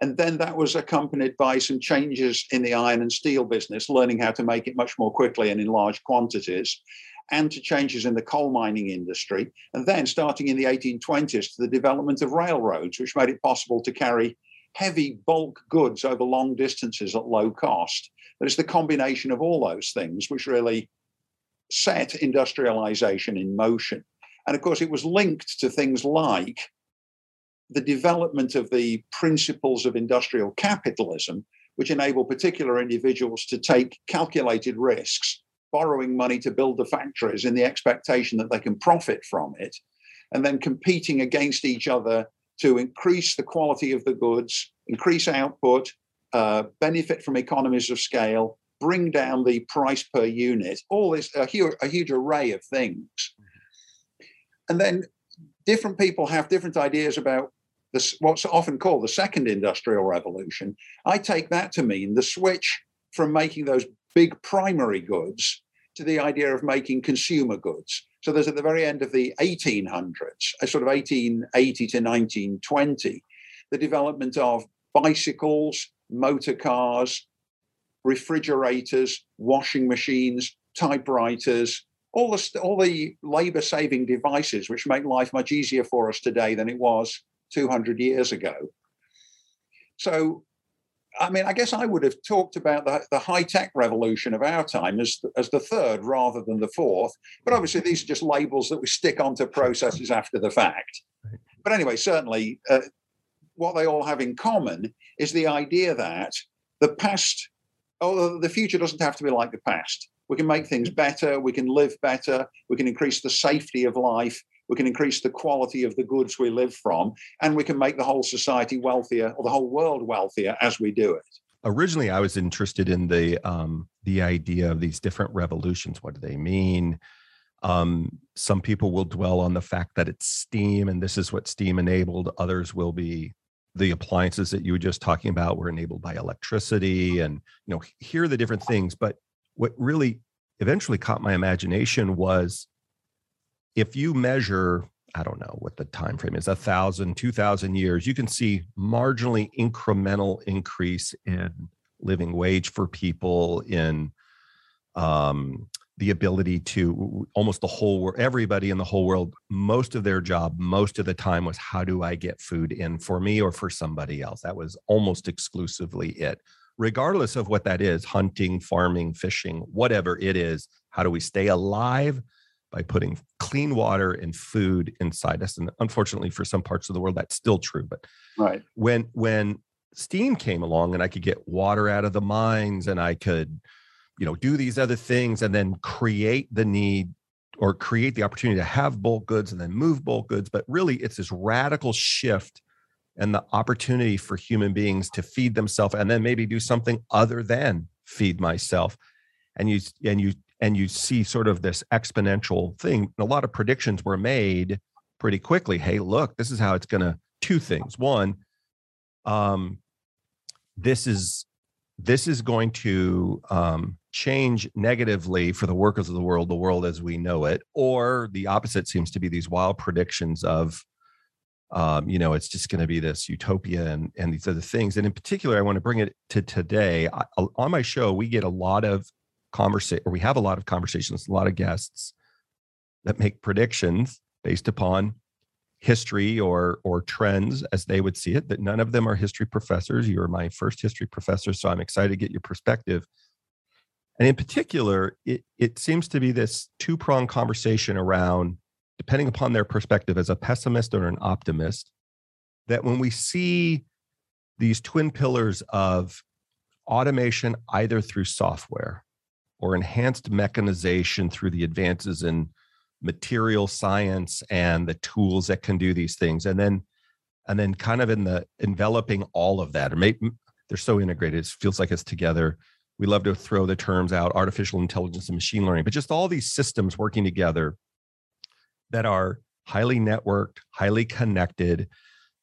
And then that was accompanied by some changes in the iron and steel business, learning how to make it much more quickly and in large quantities, and to changes in the coal mining industry. And then, starting in the 1820s, to the development of railroads, which made it possible to carry heavy bulk goods over long distances at low cost. But it's the combination of all those things which really set industrialization in motion. And of course, it was linked to things like the development of the principles of industrial capitalism, which enable particular individuals to take calculated risks, borrowing money to build the factories in the expectation that they can profit from it, and then competing against each other to increase the quality of the goods, increase output, uh, benefit from economies of scale, bring down the price per unit, all this, a huge, a huge array of things. And then different people have different ideas about this, what's often called the second industrial revolution. I take that to mean the switch from making those big primary goods to the idea of making consumer goods. So there's at the very end of the 1800s, a sort of 1880 to 1920, the development of bicycles, motor cars, refrigerators, washing machines, typewriters, all the, all the labor saving devices which make life much easier for us today than it was 200 years ago. So I mean, I guess I would have talked about the, the high tech revolution of our time as, as the third rather than the fourth. But obviously, these are just labels that we stick onto processes after the fact. But anyway, certainly, uh, what they all have in common is the idea that the past, oh, the future doesn't have to be like the past. We can make things better, we can live better, we can increase the safety of life, we can increase the quality of the goods we live from, and we can make the whole society wealthier or the whole world wealthier as we do it. Originally, I was interested in the um, the idea of these different revolutions. What do they mean? Um, some people will dwell on the fact that it's steam and this is what steam enabled. Others will be the appliances that you were just talking about were enabled by electricity and you know hear the different things but what really eventually caught my imagination was if you measure i don't know what the time frame is a thousand two thousand years you can see marginally incremental increase in living wage for people in um, the ability to almost the whole world everybody in the whole world most of their job most of the time was how do i get food in for me or for somebody else? That was almost exclusively it. Regardless of what that is hunting farming fishing whatever it is how do we stay alive by putting clean water and food inside us. And unfortunately, for some parts of the world, that's still true. But right when when steam came along and I could get water out of the mines and I could, you know, do these other things and then create the need or create the opportunity to have bulk goods and then move bulk goods. But really, it's this radical shift and the opportunity for human beings to feed themselves and then maybe do something other than feed myself and you and you and you see sort of this exponential thing. A lot of predictions were made pretty quickly. Hey, look, this is how it's going to. Two things. One, um, this is this is going to um, change negatively for the workers of the world, the world as we know it, or the opposite seems to be these wild predictions of um, you know, it's just going to be this utopia and, and these other things. And in particular, I want to bring it to today. I, on my show, we get a lot of conversation, or we have a lot of conversations, a lot of guests that make predictions based upon history or or trends as they would see it that none of them are history professors. You are my first history professor so i'm excited to get your perspective. And in particular it, it seems to be this two-pronged conversation around depending upon their perspective as a pessimist or an optimist that when we see these twin pillars of automation either through software or enhanced mechanization through the advances in material science and the tools that can do these things. And then and then kind of in the enveloping all of that or they're so integrated it feels like it's together. We love to throw the terms out artificial intelligence and machine learning but just all these systems working together that are highly networked highly connected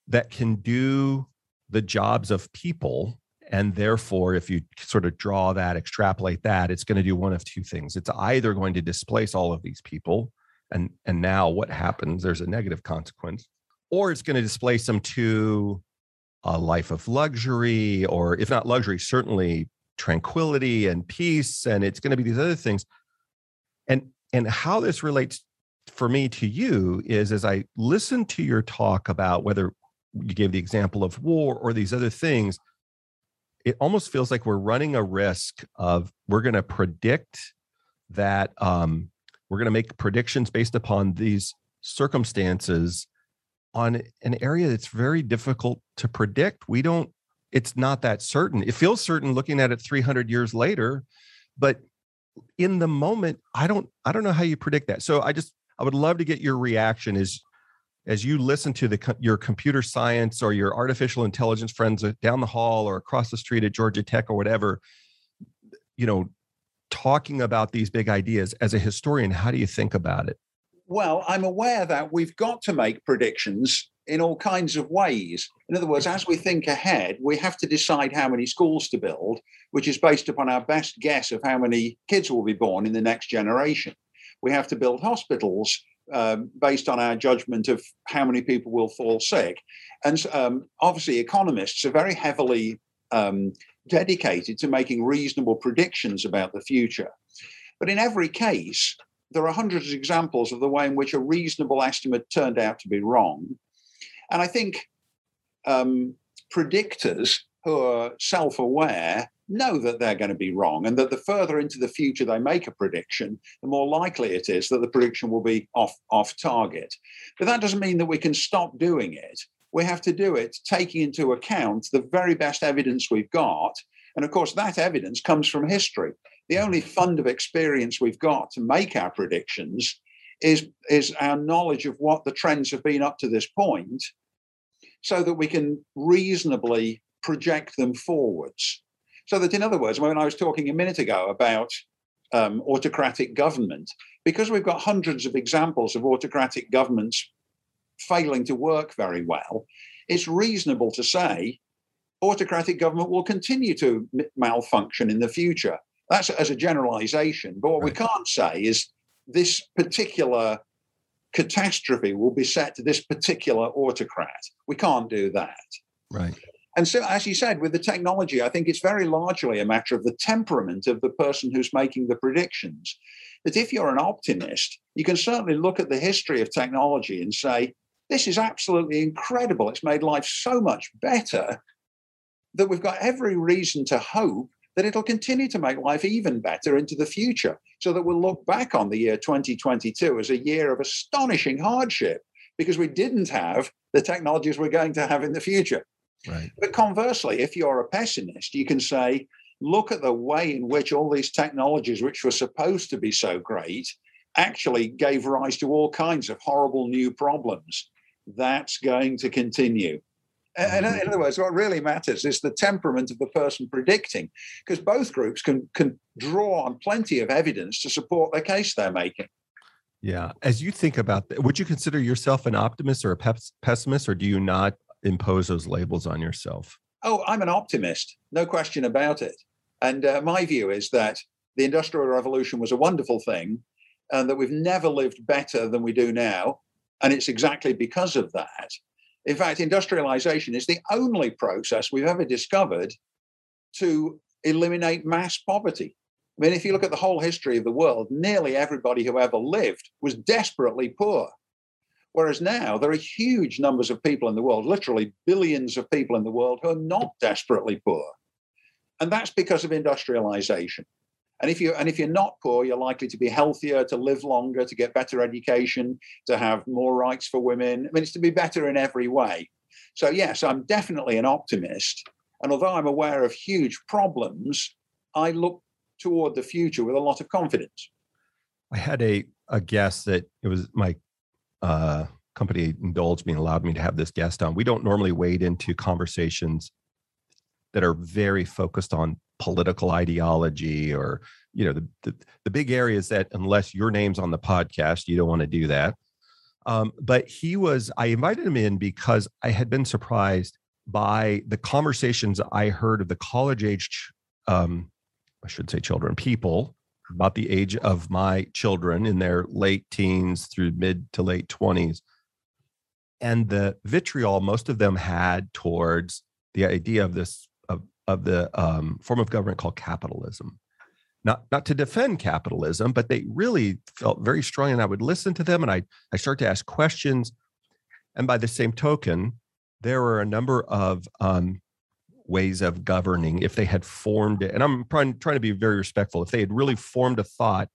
that can do the jobs of people and therefore if you sort of draw that extrapolate that it's going to do one of two things. It's either going to displace all of these people and and now what happens there's a negative consequence or it's going to displace them to a life of luxury or if not luxury certainly tranquility and peace and it's going to be these other things. And and how this relates for me to you is as i listen to your talk about whether you gave the example of war or these other things it almost feels like we're running a risk of we're going to predict that um, we're going to make predictions based upon these circumstances on an area that's very difficult to predict. We don't, it's not that certain. It feels certain looking at it 300 years later, but in the moment, I don't, I don't know how you predict that. So I just, I would love to get your reaction as, as you listen to the your computer science or your artificial intelligence friends uh, down the hall or across the street at Georgia Tech or whatever, you know, talking about these big ideas as a historian how do you think about it? Well i'm aware that we've got to make predictions in all kinds of ways. In other words as we think ahead we have to decide how many schools to build which is based upon our best guess of how many kids will be born in the next generation. We have to build hospitals um, based on our judgment of how many people will fall sick and um, obviously economists are very heavily um, dedicated to making reasonable predictions about the future. But in every case, there are hundreds of examples of the way in which a reasonable estimate turned out to be wrong. And I think um, predictors who are self aware know that they're going to be wrong and that the further into the future they make a prediction, the more likely it is that the prediction will be off, off target. But that doesn't mean that we can stop doing it we have to do it taking into account the very best evidence we've got. And of course, that evidence comes from history. The only fund of experience we've got to make our predictions is, is our knowledge of what the trends have been up to this point so that we can reasonably project them forwards. So that, in other words, when I was talking a minute ago about um, autocratic government, because we've got hundreds of examples of autocratic governments failing to work very well, it's reasonable to say autocratic government will continue to malfunction in the future. That's as a generalization. But what right. we can't say is this particular catastrophe will be set to this particular autocrat. We can't do that. Right. And so, as you said, with the technology, I think it's very largely a matter of the temperament of the person who's making the predictions. That if you're an optimist, you can certainly look at the history of technology and say, this is absolutely incredible. It's made life so much better that we've got every reason to hope that it'll continue to make life even better into the future so that we'll look back on the year 2022 as a year of astonishing hardship because we didn't have the technologies we're going to have in the future. Right. But conversely, if you're a pessimist, you can say, look at the way in which all these technologies, which were supposed to be so great, actually gave rise to all kinds of horrible new problems that's going to continue. And in mm-hmm. other words, what really matters is the temperament of the person predicting, because both groups can can draw on plenty of evidence to support the case they're making. Yeah. As you think about that, would you consider yourself an optimist or a pessimist, or do you not impose those labels on yourself? Oh, I'm an optimist, no question about it. And uh, my view is that the Industrial Revolution was a wonderful thing, and that we've never lived better than we do now. And it's exactly because of that In fact, industrialization is the only process we've ever discovered to eliminate mass poverty. I mean, if you look at the whole history of the world, nearly everybody who ever lived was desperately poor. Whereas now there are huge numbers of people in the world, literally billions of people in the world, who are not desperately poor. And that's because of industrialization. And if you and if you're not poor, you're likely to be healthier, to live longer, to get better education, to have more rights for women. I mean, it's to be better in every way. So yes, I'm definitely an optimist. And although I'm aware of huge problems, I look toward the future with a lot of confidence. I had a a guest that it was my uh, company indulged me and allowed me to have this guest on. We don't normally wade into conversations that are very focused on political ideology or you know the, the, the big areas that unless your name's on the podcast you don't want to do that um, but he was i invited him in because i had been surprised by the conversations i heard of the college age um, i should say children people about the age of my children in their late teens through mid to late 20s and the vitriol most of them had towards the idea of this of, of the um, form of government called capitalism. Not not to defend capitalism but they really felt very strong and i would listen to them and i i start to ask questions. And by the same token there were a number of um, ways of governing if they had formed it. And i'm trying, trying to be very respectful. If they had really formed a thought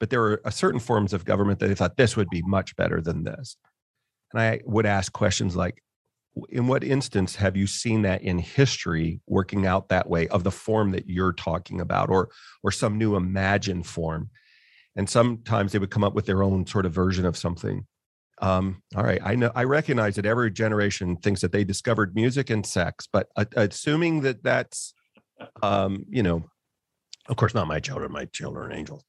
but there were uh, certain forms of government that they thought this would be much better than this. And i would ask questions like in what instance have you seen that in history working out that way of the form that you're talking about or or some new imagined form? And sometimes they would come up with their own sort of version of something um, all right i know i recognize that every generation thinks that they discovered music and sex but uh, assuming that that's um, you know of course not my children my children are angels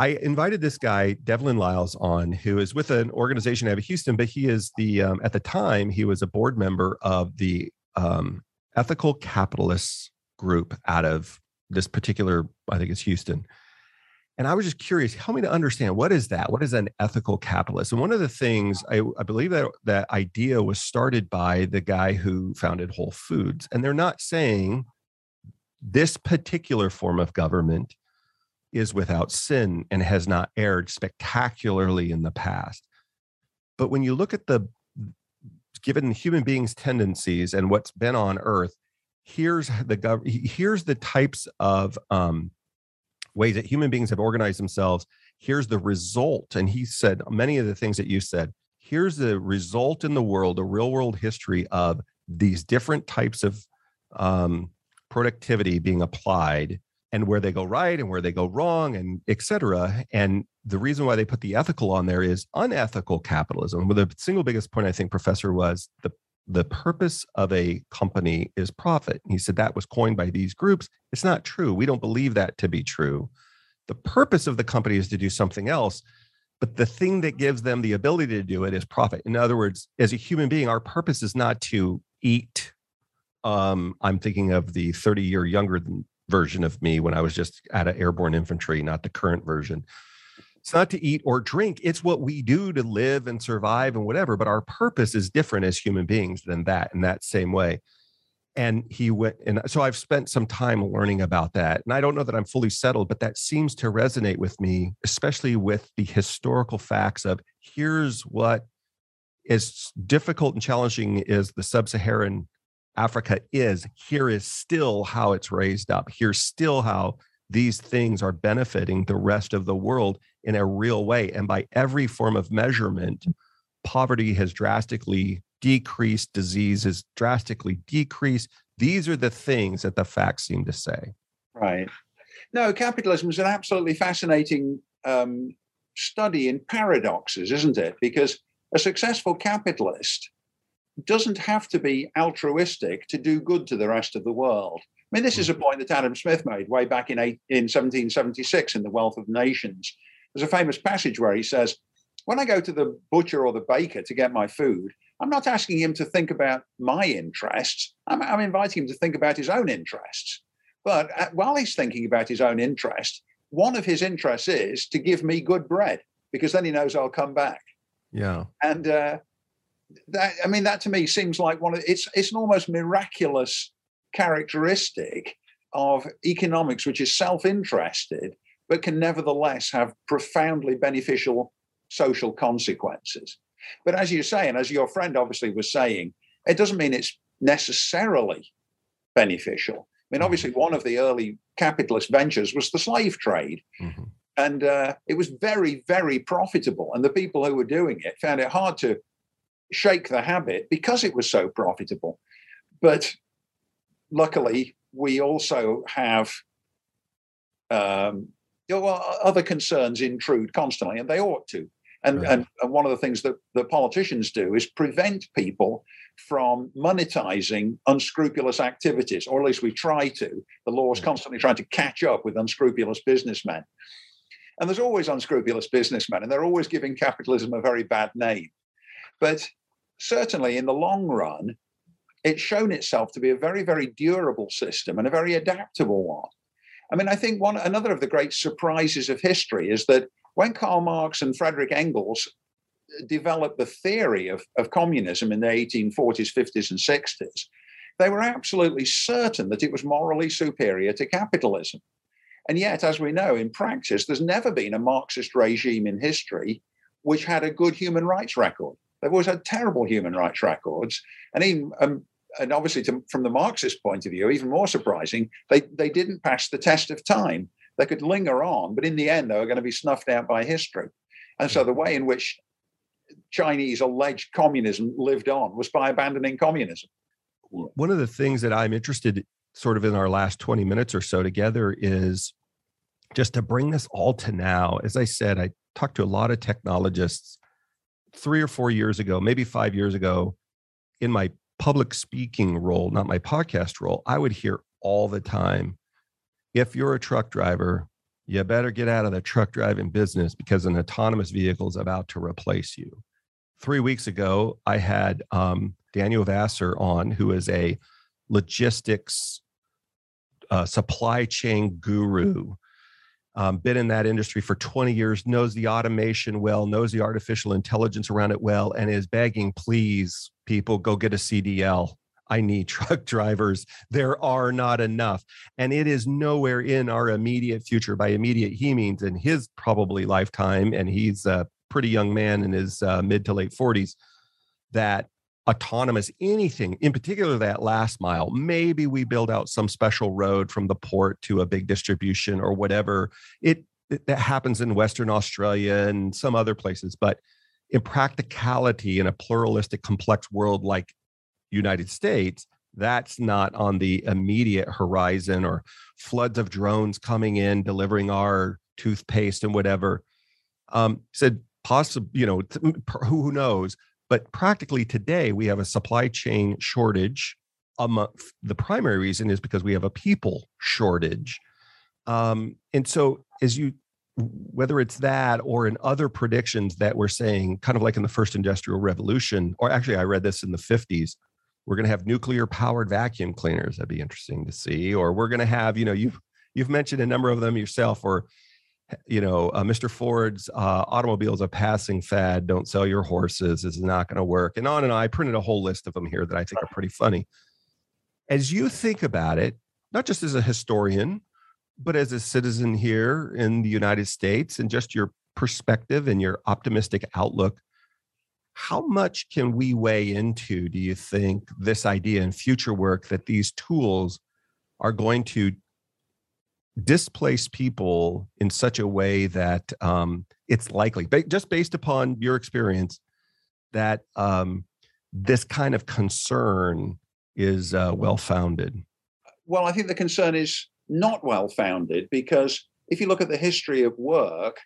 I invited this guy, Devlin Lyles, on, who is with an organization out of Houston, but he is the, um, at the time, he was a board member of the um, Ethical Capitalists group out of this particular, I think it's Houston. And I was just curious, help me to understand what is that? What is an ethical capitalist? And one of the things I, I believe that that idea was started by the guy who founded Whole Foods. And they're not saying this particular form of government is without sin and has not erred spectacularly in the past. But when you look at the given human beings' tendencies and what's been on earth, here's the gov- here's the types of um, ways that human beings have organized themselves. Here's the result. And he said many of the things that you said. Here's the result in the world, a real world history of these different types of um, productivity being applied and where they go right and where they go wrong and et cetera. And the reason why they put the ethical on there is unethical capitalism. Well, the single biggest point I think, Professor, was the the purpose of a company is profit. He said that was coined by these groups. It's not true. We don't believe that to be true. The purpose of the company is to do something else, but the thing that gives them the ability to do it is profit. In other words, as a human being, our purpose is not to eat. Um, I'm thinking of the 30 year younger version of me when I was just at an airborne infantry, not the current version. It's not to eat or drink. It's what we do to live and survive and whatever. But our purpose is different as human beings than that in that same way. And he went, and so I've spent some time learning about that. And I don't know that I'm fully settled, but that seems to resonate with me, especially with the historical facts of here's what is difficult and challenging is the sub-Saharan Africa is, here is still how it's raised up. Here's still how these things are benefiting the rest of the world in a real way. And by every form of measurement, poverty has drastically decreased, disease has drastically decreased. These are the things that the facts seem to say. Right. No, capitalism is an absolutely fascinating um, study in paradoxes, isn't it? Because a successful capitalist doesn't have to be altruistic to do good to the rest of the world. I mean, this is a mm-hmm. point that Adam Smith made way back in, eight, in 1776 in The Wealth of Nations. There's a famous passage where he says, When I go to the butcher or the baker to get my food, I'm not asking him to think about my interests. I'm, I'm inviting him to think about his own interests. But uh, while he's thinking about his own interest, one of his interests is to give me good bread because then he knows I'll come back. Yeah. And uh, that I mean, that to me seems like one of it's it's an almost miraculous characteristic of economics, which is self-interested, but can nevertheless have profoundly beneficial social consequences. But as you say, and as your friend obviously was saying, it doesn't mean it's necessarily beneficial. I mean, obviously, one of the early capitalist ventures was the slave trade. Mm-hmm. And uh, it was very, very profitable. And the people who were doing it found it hard to shake the habit because it was so profitable. But luckily, we also have um, other concerns intrude constantly, and they ought to. And, right. and, and one of the things that the politicians do is prevent people from monetizing unscrupulous activities, or at least we try to. The law is constantly trying to catch up with unscrupulous businessmen. And there's always unscrupulous businessmen, and they're always giving capitalism a very bad name. But certainly in the long run, it's shown itself to be a very, very durable system and a very adaptable one. I mean, I think one another of the great surprises of history is that when Karl Marx and Frederick Engels developed the theory of, of communism in the 1840s, 50s, and 60s, they were absolutely certain that it was morally superior to capitalism. And yet, as we know, in practice, there's never been a Marxist regime in history which had a good human rights record. They've always had terrible human rights records. And even um, and obviously to, from the Marxist point of view, even more surprising, they, they didn't pass the test of time. They could linger on, but in the end, they were going to be snuffed out by history. And so the way in which Chinese alleged communism lived on was by abandoning communism. One of the things that I'm interested sort of in our last 20 minutes or so together is just to bring this all to now. As I said, I talked to a lot of technologists three or four years ago, maybe five years ago, in my public speaking role, not my podcast role, I would hear all the time if you're a truck driver, you better get out of the truck driving business because an autonomous vehicle is about to replace you. Three weeks ago, I had um, Daniel Vassar on, who is a logistics uh, supply chain guru. Um, been in that industry for 20 years, knows the automation well, knows the artificial intelligence around it well, and is begging, please, people, go get a CDL. I need truck drivers. There are not enough. And it is nowhere in our immediate future. By immediate, he means in his probably lifetime, and he's a pretty young man in his uh, mid to late 40s, that autonomous anything, in particular that last mile, maybe we build out some special road from the port to a big distribution or whatever. It, it that happens in Western Australia and some other places. But in practicality, in a pluralistic, complex world like United States, that's not on the immediate horizon or floods of drones coming in delivering our toothpaste and whatever. Um, said possible you know who knows? But practically today we have a supply chain shortage among the primary reason is because we have a people shortage. Um, and so as you whether it's that or in other predictions that we're saying kind of like in the first industrial revolution or actually i read this in the 50s we're going to have nuclear powered vacuum cleaners. That'd be interesting to see. Or we're going to have, you know, you've you've mentioned a number of them yourself. Or you know, uh, Mr. Ford's uh, automobiles a passing fad. Don't sell your horses. This is not going to work. And on and on. I printed a whole list of them here that I think are pretty funny. As you think about it, not just as a historian, but as a citizen here in the United States, and just your perspective and your optimistic outlook how much can we weigh into, do you think, this idea in future work that these tools are going to displace people in such a way that um, it's likely, just based upon your experience, that um, this kind of concern is uh, well founded? Well, I think the concern is not well founded because if you look at the history of work,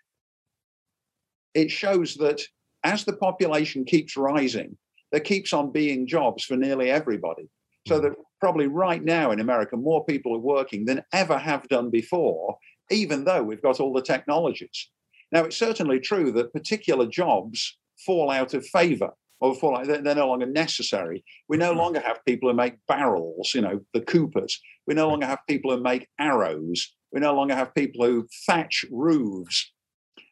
it shows that as the population keeps rising, there keeps on being jobs for nearly everybody. So hmm. that probably right now in America, more people are working than ever have done before, even though we've got all the technologies. Now, it's certainly true that particular jobs fall out of favor or fall out, they're no longer necessary. We no mm-hmm. longer have people who make barrels, you know, the coopers. We no longer have people who make arrows. We no longer have people who thatch roofs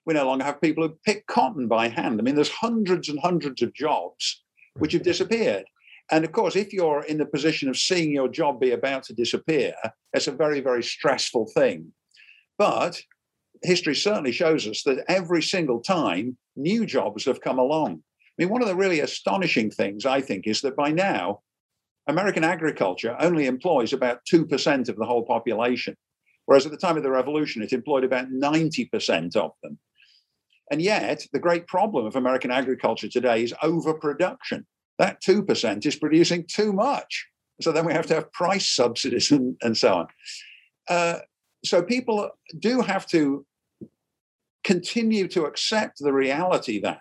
we no longer have people who pick cotton by hand. I mean, there's hundreds and hundreds of jobs which have disappeared. And of course, if you're in the position of seeing your job be about to disappear, it's a very, very stressful thing. But history certainly shows us that every single time new jobs have come along. I mean, one of the really astonishing things, I think, is that by now, American agriculture only employs about 2% of the whole population, whereas at the time of the revolution, it employed about 90% of them. And yet, the great problem of American agriculture today is overproduction. That 2% is producing too much. So then we have to have price subsidies and, and so on. Uh, so people do have to continue to accept the reality that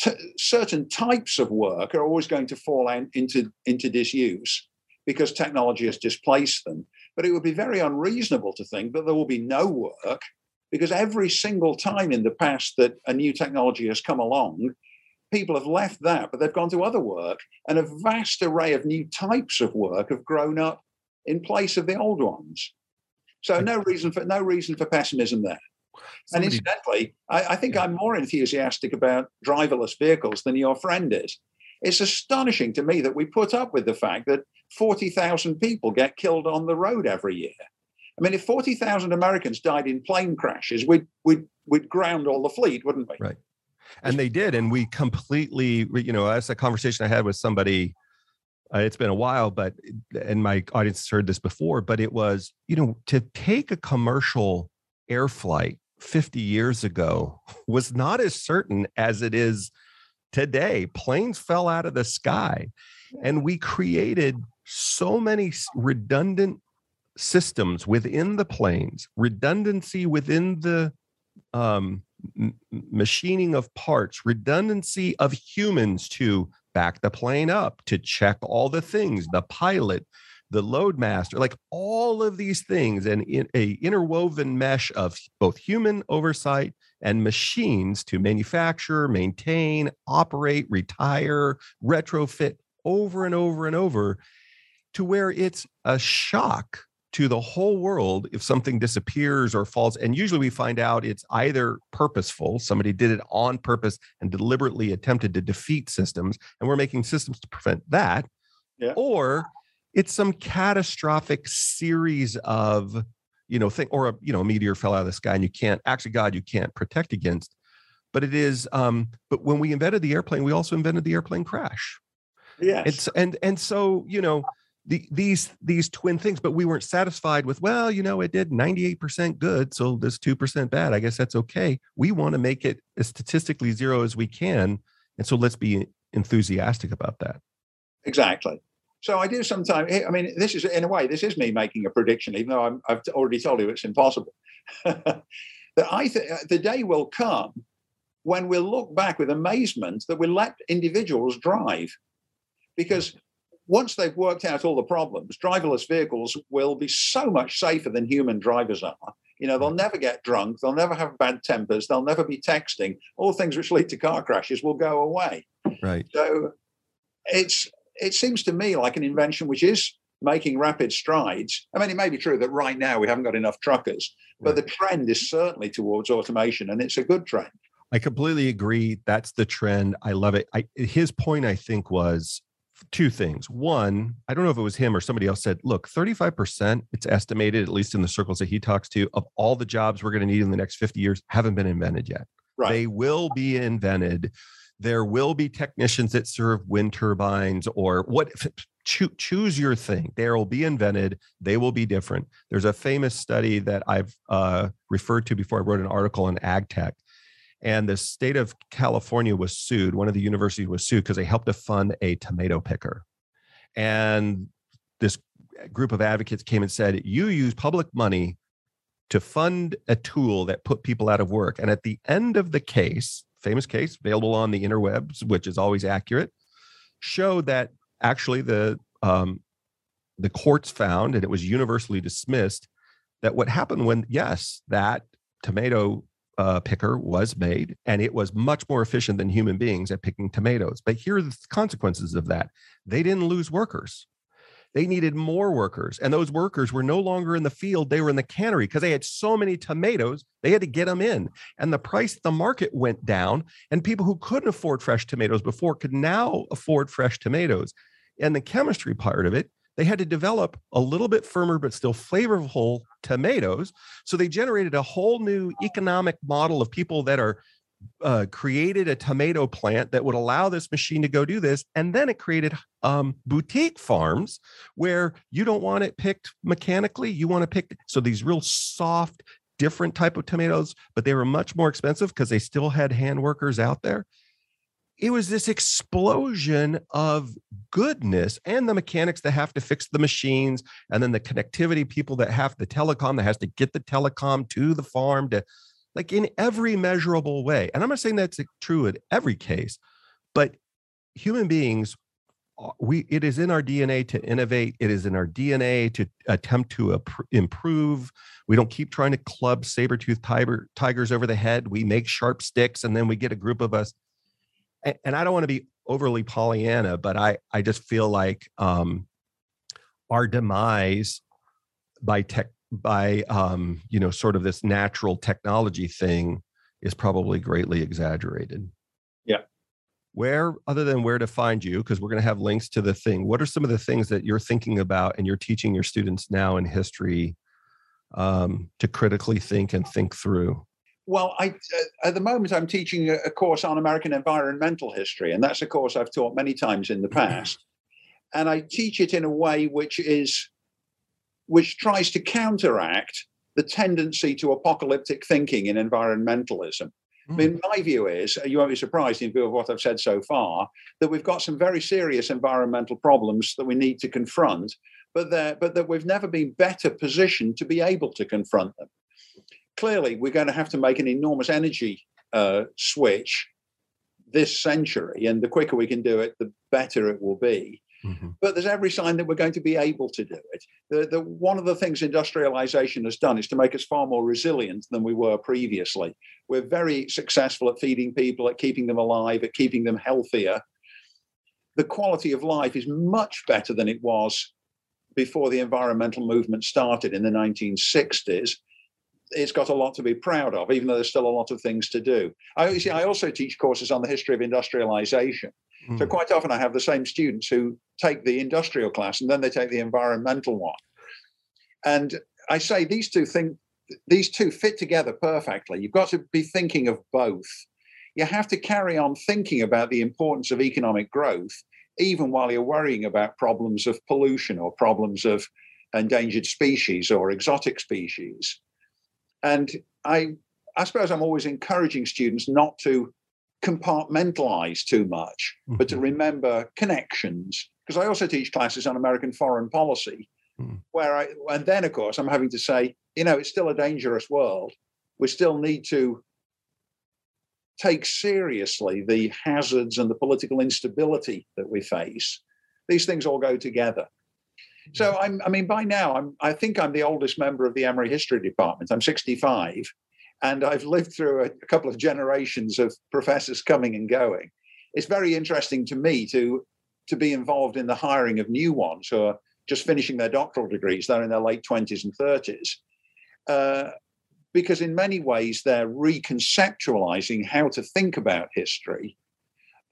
t- certain types of work are always going to fall into, into disuse because technology has displaced them. But it would be very unreasonable to think that there will be no work because every single time in the past that a new technology has come along, people have left that, but they've gone to other work, and a vast array of new types of work have grown up in place of the old ones. So hmm. no reason for no reason for pessimism there. Somebody, and incidentally, I, I think yeah. I'm more enthusiastic about driverless vehicles than your friend is. It's astonishing to me that we put up with the fact that 40,000 people get killed on the road every year. I mean, if 40,000 Americans died in plane crashes, we'd, we'd, we'd ground all the fleet, wouldn't we? Right. And they did. And we completely, you know, that's a conversation I had with somebody. Uh, it's been a while, but, and my audience has heard this before, but it was, you know, to take a commercial air flight 50 years ago was not as certain as it is today. Planes fell out of the sky, and we created so many redundant systems within the planes, redundancy within the um, m- machining of parts, redundancy of humans to back the plane up, to check all the things, the pilot, the loadmaster, like all of these things, and in a interwoven mesh of both human oversight and machines to manufacture, maintain, operate, retire, retrofit over and over and over to where it's a shock to the whole world if something disappears or falls. And usually we find out it's either purposeful, somebody did it on purpose and deliberately attempted to defeat systems, and we're making systems to prevent that. Yeah. Or it's some catastrophic series of, you know, thing or a, you know, a meteor fell out of the sky and you can't actually, God, you can't protect against. But it is, um, but when we invented the airplane, we also invented the airplane crash. Yes. It's and and so, you know, the, these these twin things but we weren't satisfied with well you know it did 98% good so this 2% bad i guess that's okay we want to make it as statistically zero as we can and so let's be enthusiastic about that exactly so i do sometimes i mean this is in a way this is me making a prediction even though i have already told you it's impossible that i think uh, the day will come when we'll look back with amazement that we'll let individuals drive because once they've worked out all the problems, driverless vehicles will be so much safer than human drivers are. You know, they'll never get drunk, they'll never have bad tempers, they'll never be texting. All things which lead to car crashes will go away. Right. So it's it seems to me like an invention which is making rapid strides. I mean, it may be true that right now we haven't got enough truckers, but right. the trend is certainly towards automation, and it's a good trend. I completely agree. That's the trend. I love it. I, his point, I think, was two things. One, I don't know if it was him or somebody else said, look, 35%, it's estimated, at least in the circles that he talks to, of all the jobs we're going to need in the next 50 years haven't been invented yet. Right. They will be invented. There will be technicians that serve wind turbines or what cho- choose your thing. There will be invented. They will be different. There's a famous study that I've uh, referred to before. I wrote an article on ag tech and the state of California was sued. One of the universities was sued because they helped to fund a tomato picker. And this group of advocates came and said, You use public money to fund a tool that put people out of work. And at the end of the case, famous case available on the interwebs, which is always accurate, showed that actually the um, the courts found, and it was universally dismissed, that what happened when yes, that tomato uh, picker was made, and it was much more efficient than human beings at picking tomatoes. But here are the consequences of that they didn't lose workers. They needed more workers, and those workers were no longer in the field; they were in the cannery because they had so many tomatoes. They had to get them in, and the price the market went down. And people who couldn't afford fresh tomatoes before could now afford fresh tomatoes. And the chemistry part of it, they had to develop a little bit firmer but still flavorful tomatoes. So they generated a whole new economic model of people that are uh, created a tomato plant that would allow this machine to go do this. And then it created um, boutique farms where you don't want it picked mechanically. You want to pick. So these real soft, different type of tomatoes, but they were much more expensive because they still had hand workers out there. It was this explosion of goodness and the mechanics that have to fix the machines and then the connectivity people that have the telecom that has to get the telecom to the farm to like in every measurable way. And I'm not saying that's true in every case, but human beings, uh, we it is in our DNA to innovate. It is in our DNA to attempt to improve. We don't keep trying to club saber-toothed tiger, tigers over the head. We make sharp sticks, and then we get a group of us. And, and I don't want to be overly Pollyanna, but I I just feel like um, our demise by tech by um, you know sort of this natural technology thing is probably greatly exaggerated. Yeah. Where other than where to find you, because we're going to have links to the thing. What are some of the things that you're thinking about and you're teaching your students now in history um, to critically think and think through? Well, I, uh, at the moment, I'm teaching a course on American environmental history, and that's a course I've taught many times in the past. and I teach it in a way which is which tries to counteract the tendency to apocalyptic thinking in environmentalism. I mean, hmm. my view is, you won't be surprised in view of what I've said so far, that we've got some very serious environmental problems that we need to confront, but that, but that we've never been better positioned to be able to confront them. Clearly, we're going to have to make an enormous energy uh, switch this century, and the quicker we can do it, the better it will be. Mm-hmm. But there's every sign that we're going to be able to do it. The, the, one of the things industrialization has done is to make us far more resilient than we were previously. We're very successful at feeding people, at keeping them alive, at keeping them healthier. The quality of life is much better than it was before the environmental movement started in the 1960s it's got a lot to be proud of, even though there's still a lot of things to do. I, see, I also teach courses on the history of industrialization. Mm. So hmm. quite often I have the same students who take the industrial class and then they take the environmental one. And I say these two things, these two fit together perfectly. You've got to be thinking of both. You have to carry on thinking about the importance of economic growth, even while you're worrying about problems of pollution or problems of endangered species or exotic species. And I, I suppose I'm always encouraging students not to compartmentalize too much, mm-hmm. but to mm-hmm. remember connections. Because I also teach classes on American foreign policy, mm. where I, and then of course I'm having to say, you know, it's still a dangerous world. We still need to take seriously the hazards and the political instability that we face. These things all go together. So mm-hmm. I'm, I mean, by now, I'm, I think I'm the oldest member of the Emory History Department. I'm 65, and I've lived through a, a couple of generations of professors coming and going. It's very interesting to me to to be involved in the hiring of new ones who are just finishing their doctoral degrees. They're in their late 20s and 30s. Uh, because in many ways they're reconceptualizing how to think about history.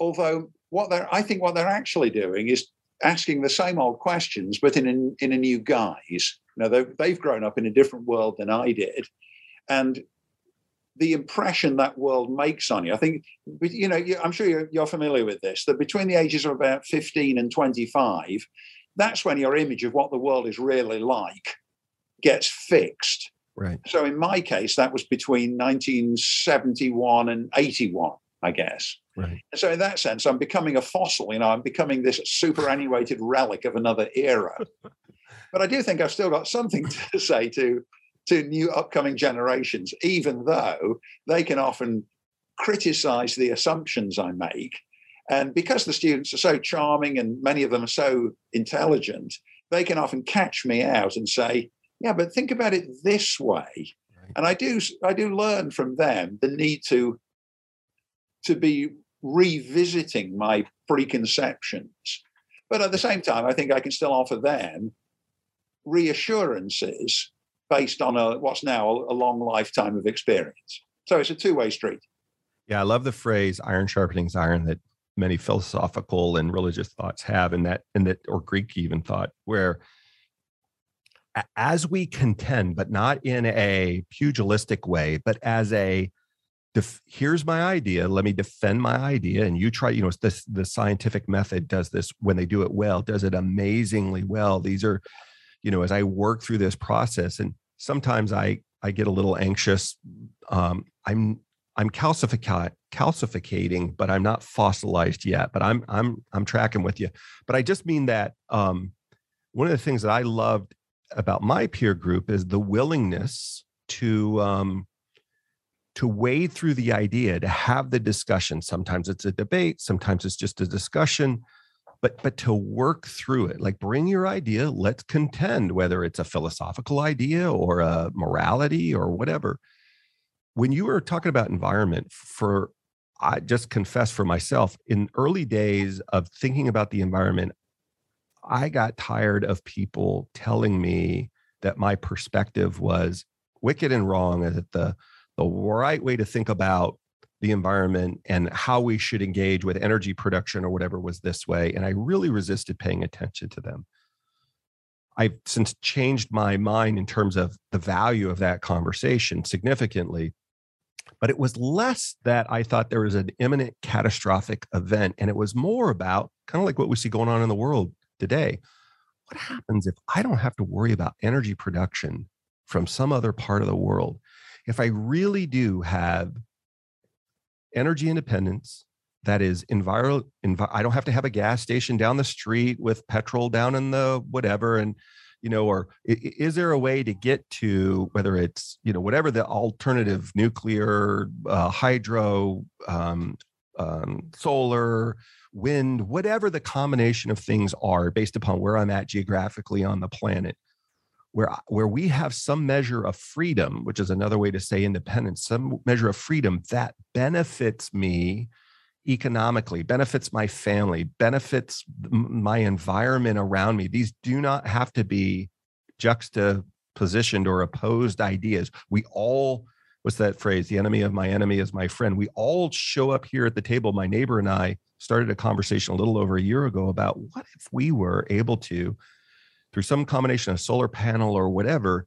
Although what they're, I think what they're actually doing is asking the same old questions, but in a, in a new guise. Now they've, they've grown up in a different world than I did, and the impression that world makes on you. I think, you know, I'm sure you're, you're familiar with this. That between the ages of about 15 and 25, that's when your image of what the world is really like gets fixed. Right. So in my case, that was between 1971 and 81, I guess. Right. So in that sense, I'm becoming a fossil. You know, I'm becoming this superannuated relic of another era. but I do think I've still got something to say to to new upcoming generations, even though they can often criticize the assumptions I make. And because the students are so charming and many of them are so intelligent, they can often catch me out and say, "Yeah, but think about it this way." Right. And I do, I do learn from them the need to to be revisiting my preconceptions. But at the same time, I think I can still offer them reassurances based on a, what's now a, long lifetime of experience. So it's a two way street. Yeah, I love the phrase iron sharpening's iron that many philosophical and religious thoughts have in that in that or Greek even thought where as we contend, but not in a pugilistic way, but as a def, here's my idea. Let me defend my idea, and you try. You know, this the scientific method does this when they do it well, does it amazingly well. These are, you know, as I work through this process, and sometimes I I get a little anxious. Um, I'm I'm calcific- calcificating, but I'm not fossilized yet. But I'm I'm I'm tracking with you. But I just mean that um, one of the things that I loved about my peer group is the willingness to um, to wade through the idea, to have the discussion. Sometimes it's a debate, sometimes it's just a discussion, but but to work through it. Like bring your idea, let's contend, whether it's a philosophical idea or a morality or whatever. When you were talking about environment, for I just confess for myself, in early days of thinking about the environment, I got tired of people telling me that my perspective was wicked and wrong, and that the the right way to think about the environment and how we should engage with energy production or whatever was this way. And I really resisted paying attention to them. I've since changed my mind in terms of the value of that conversation significantly. But it was less that I thought there was an imminent catastrophic event. And it was more about kind of like what we see going on in the world today. What happens if I don't have to worry about energy production from some other part of the world? If I really do have energy independence, that is enviro, envi- I don't have to have a gas station down the street with petrol down in the whatever. And, you know, or is there a way to get to whether it's, you know, whatever the alternative nuclear, uh, hydro, um, um, solar, wind, whatever the combination of things are based upon where I'm at geographically on the planet, where, where we have some measure of freedom, which is another way to say independence, some measure of freedom that benefits me economically, benefits my family, benefits my environment around me. These do not have to be juxtapositioned or opposed ideas. We all what's that phrase? The enemy of my enemy is my friend. We all show up here at the table. My neighbor and I started a conversation a little over a year ago about what if we were able to, through some combination of solar panel or whatever,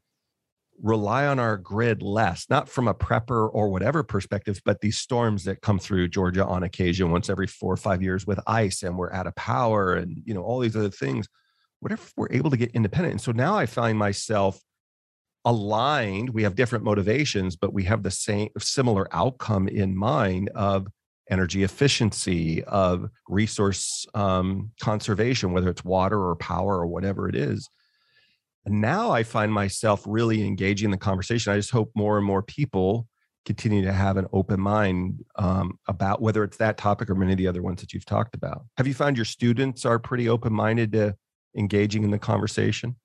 rely on our grid less, not from a prepper or whatever perspective, but these storms that come through Georgia on occasion once every four or five years with ice and we're out of power and you know all these other things. What if we're able to get independent? And so now I find myself aligned we have different motivations but we have the same similar outcome in mind of energy efficiency of resource um, conservation whether it's water or power or whatever it is and now i find myself really engaging in the conversation i just hope more and more people continue to have an open mind um, about whether it's that topic or many of the other ones that you've talked about have you found your students are pretty open-minded to engaging in the conversation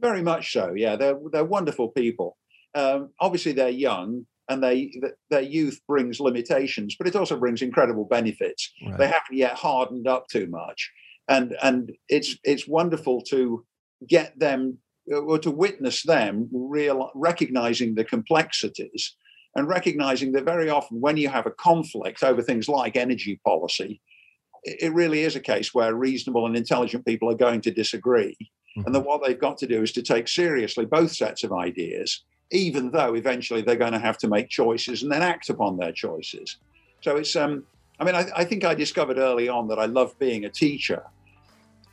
very much so. Yeah, they're they're wonderful people. Um, obviously, they're young, and they their youth brings limitations, but it also brings incredible benefits. Right. They haven't yet hardened up too much, and and it's it's wonderful to get them or to witness them real recognizing the complexities and recognizing that very often when you have a conflict over things like energy policy, it really is a case where reasonable and intelligent people are going to disagree Mm-hmm. And that what they've got to do is to take seriously both sets of ideas, even though eventually they're going to have to make choices and then act upon their choices. So it's, um, I mean, I, I think I discovered early on that I love being a teacher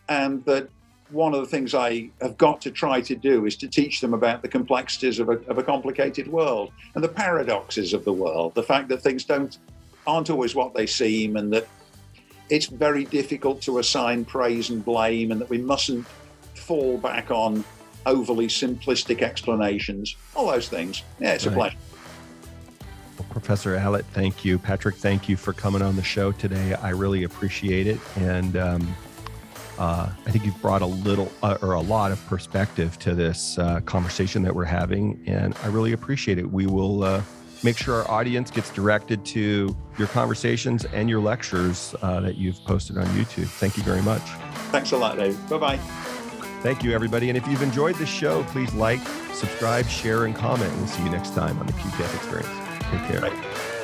and that one of the things I have got to try to do is to teach them about the complexities of a, of a, complicated world and the paradoxes of the world, the fact that things don't aren't always what they seem, and that it's very difficult to assign praise and blame, and that we mustn't fall back on overly simplistic explanations, all those things. Yeah, it's right. a pleasure. Well, Professor Allitt, thank you. Patrick, thank you for coming on the show today. I really appreciate it. And um, uh, I think you've brought a little uh, or a lot of perspective to this uh, conversation that we're having. And I really appreciate it. We will. Uh, make sure our audience gets directed to your conversations and your lectures uh, that you've posted on YouTube. Thank you very much. Thanks a lot, Dave. Bye bye. Thank you, everybody. And if you've enjoyed this show, please like, subscribe, share, and comment. We'll see you next time on the QTS Experience. Take care.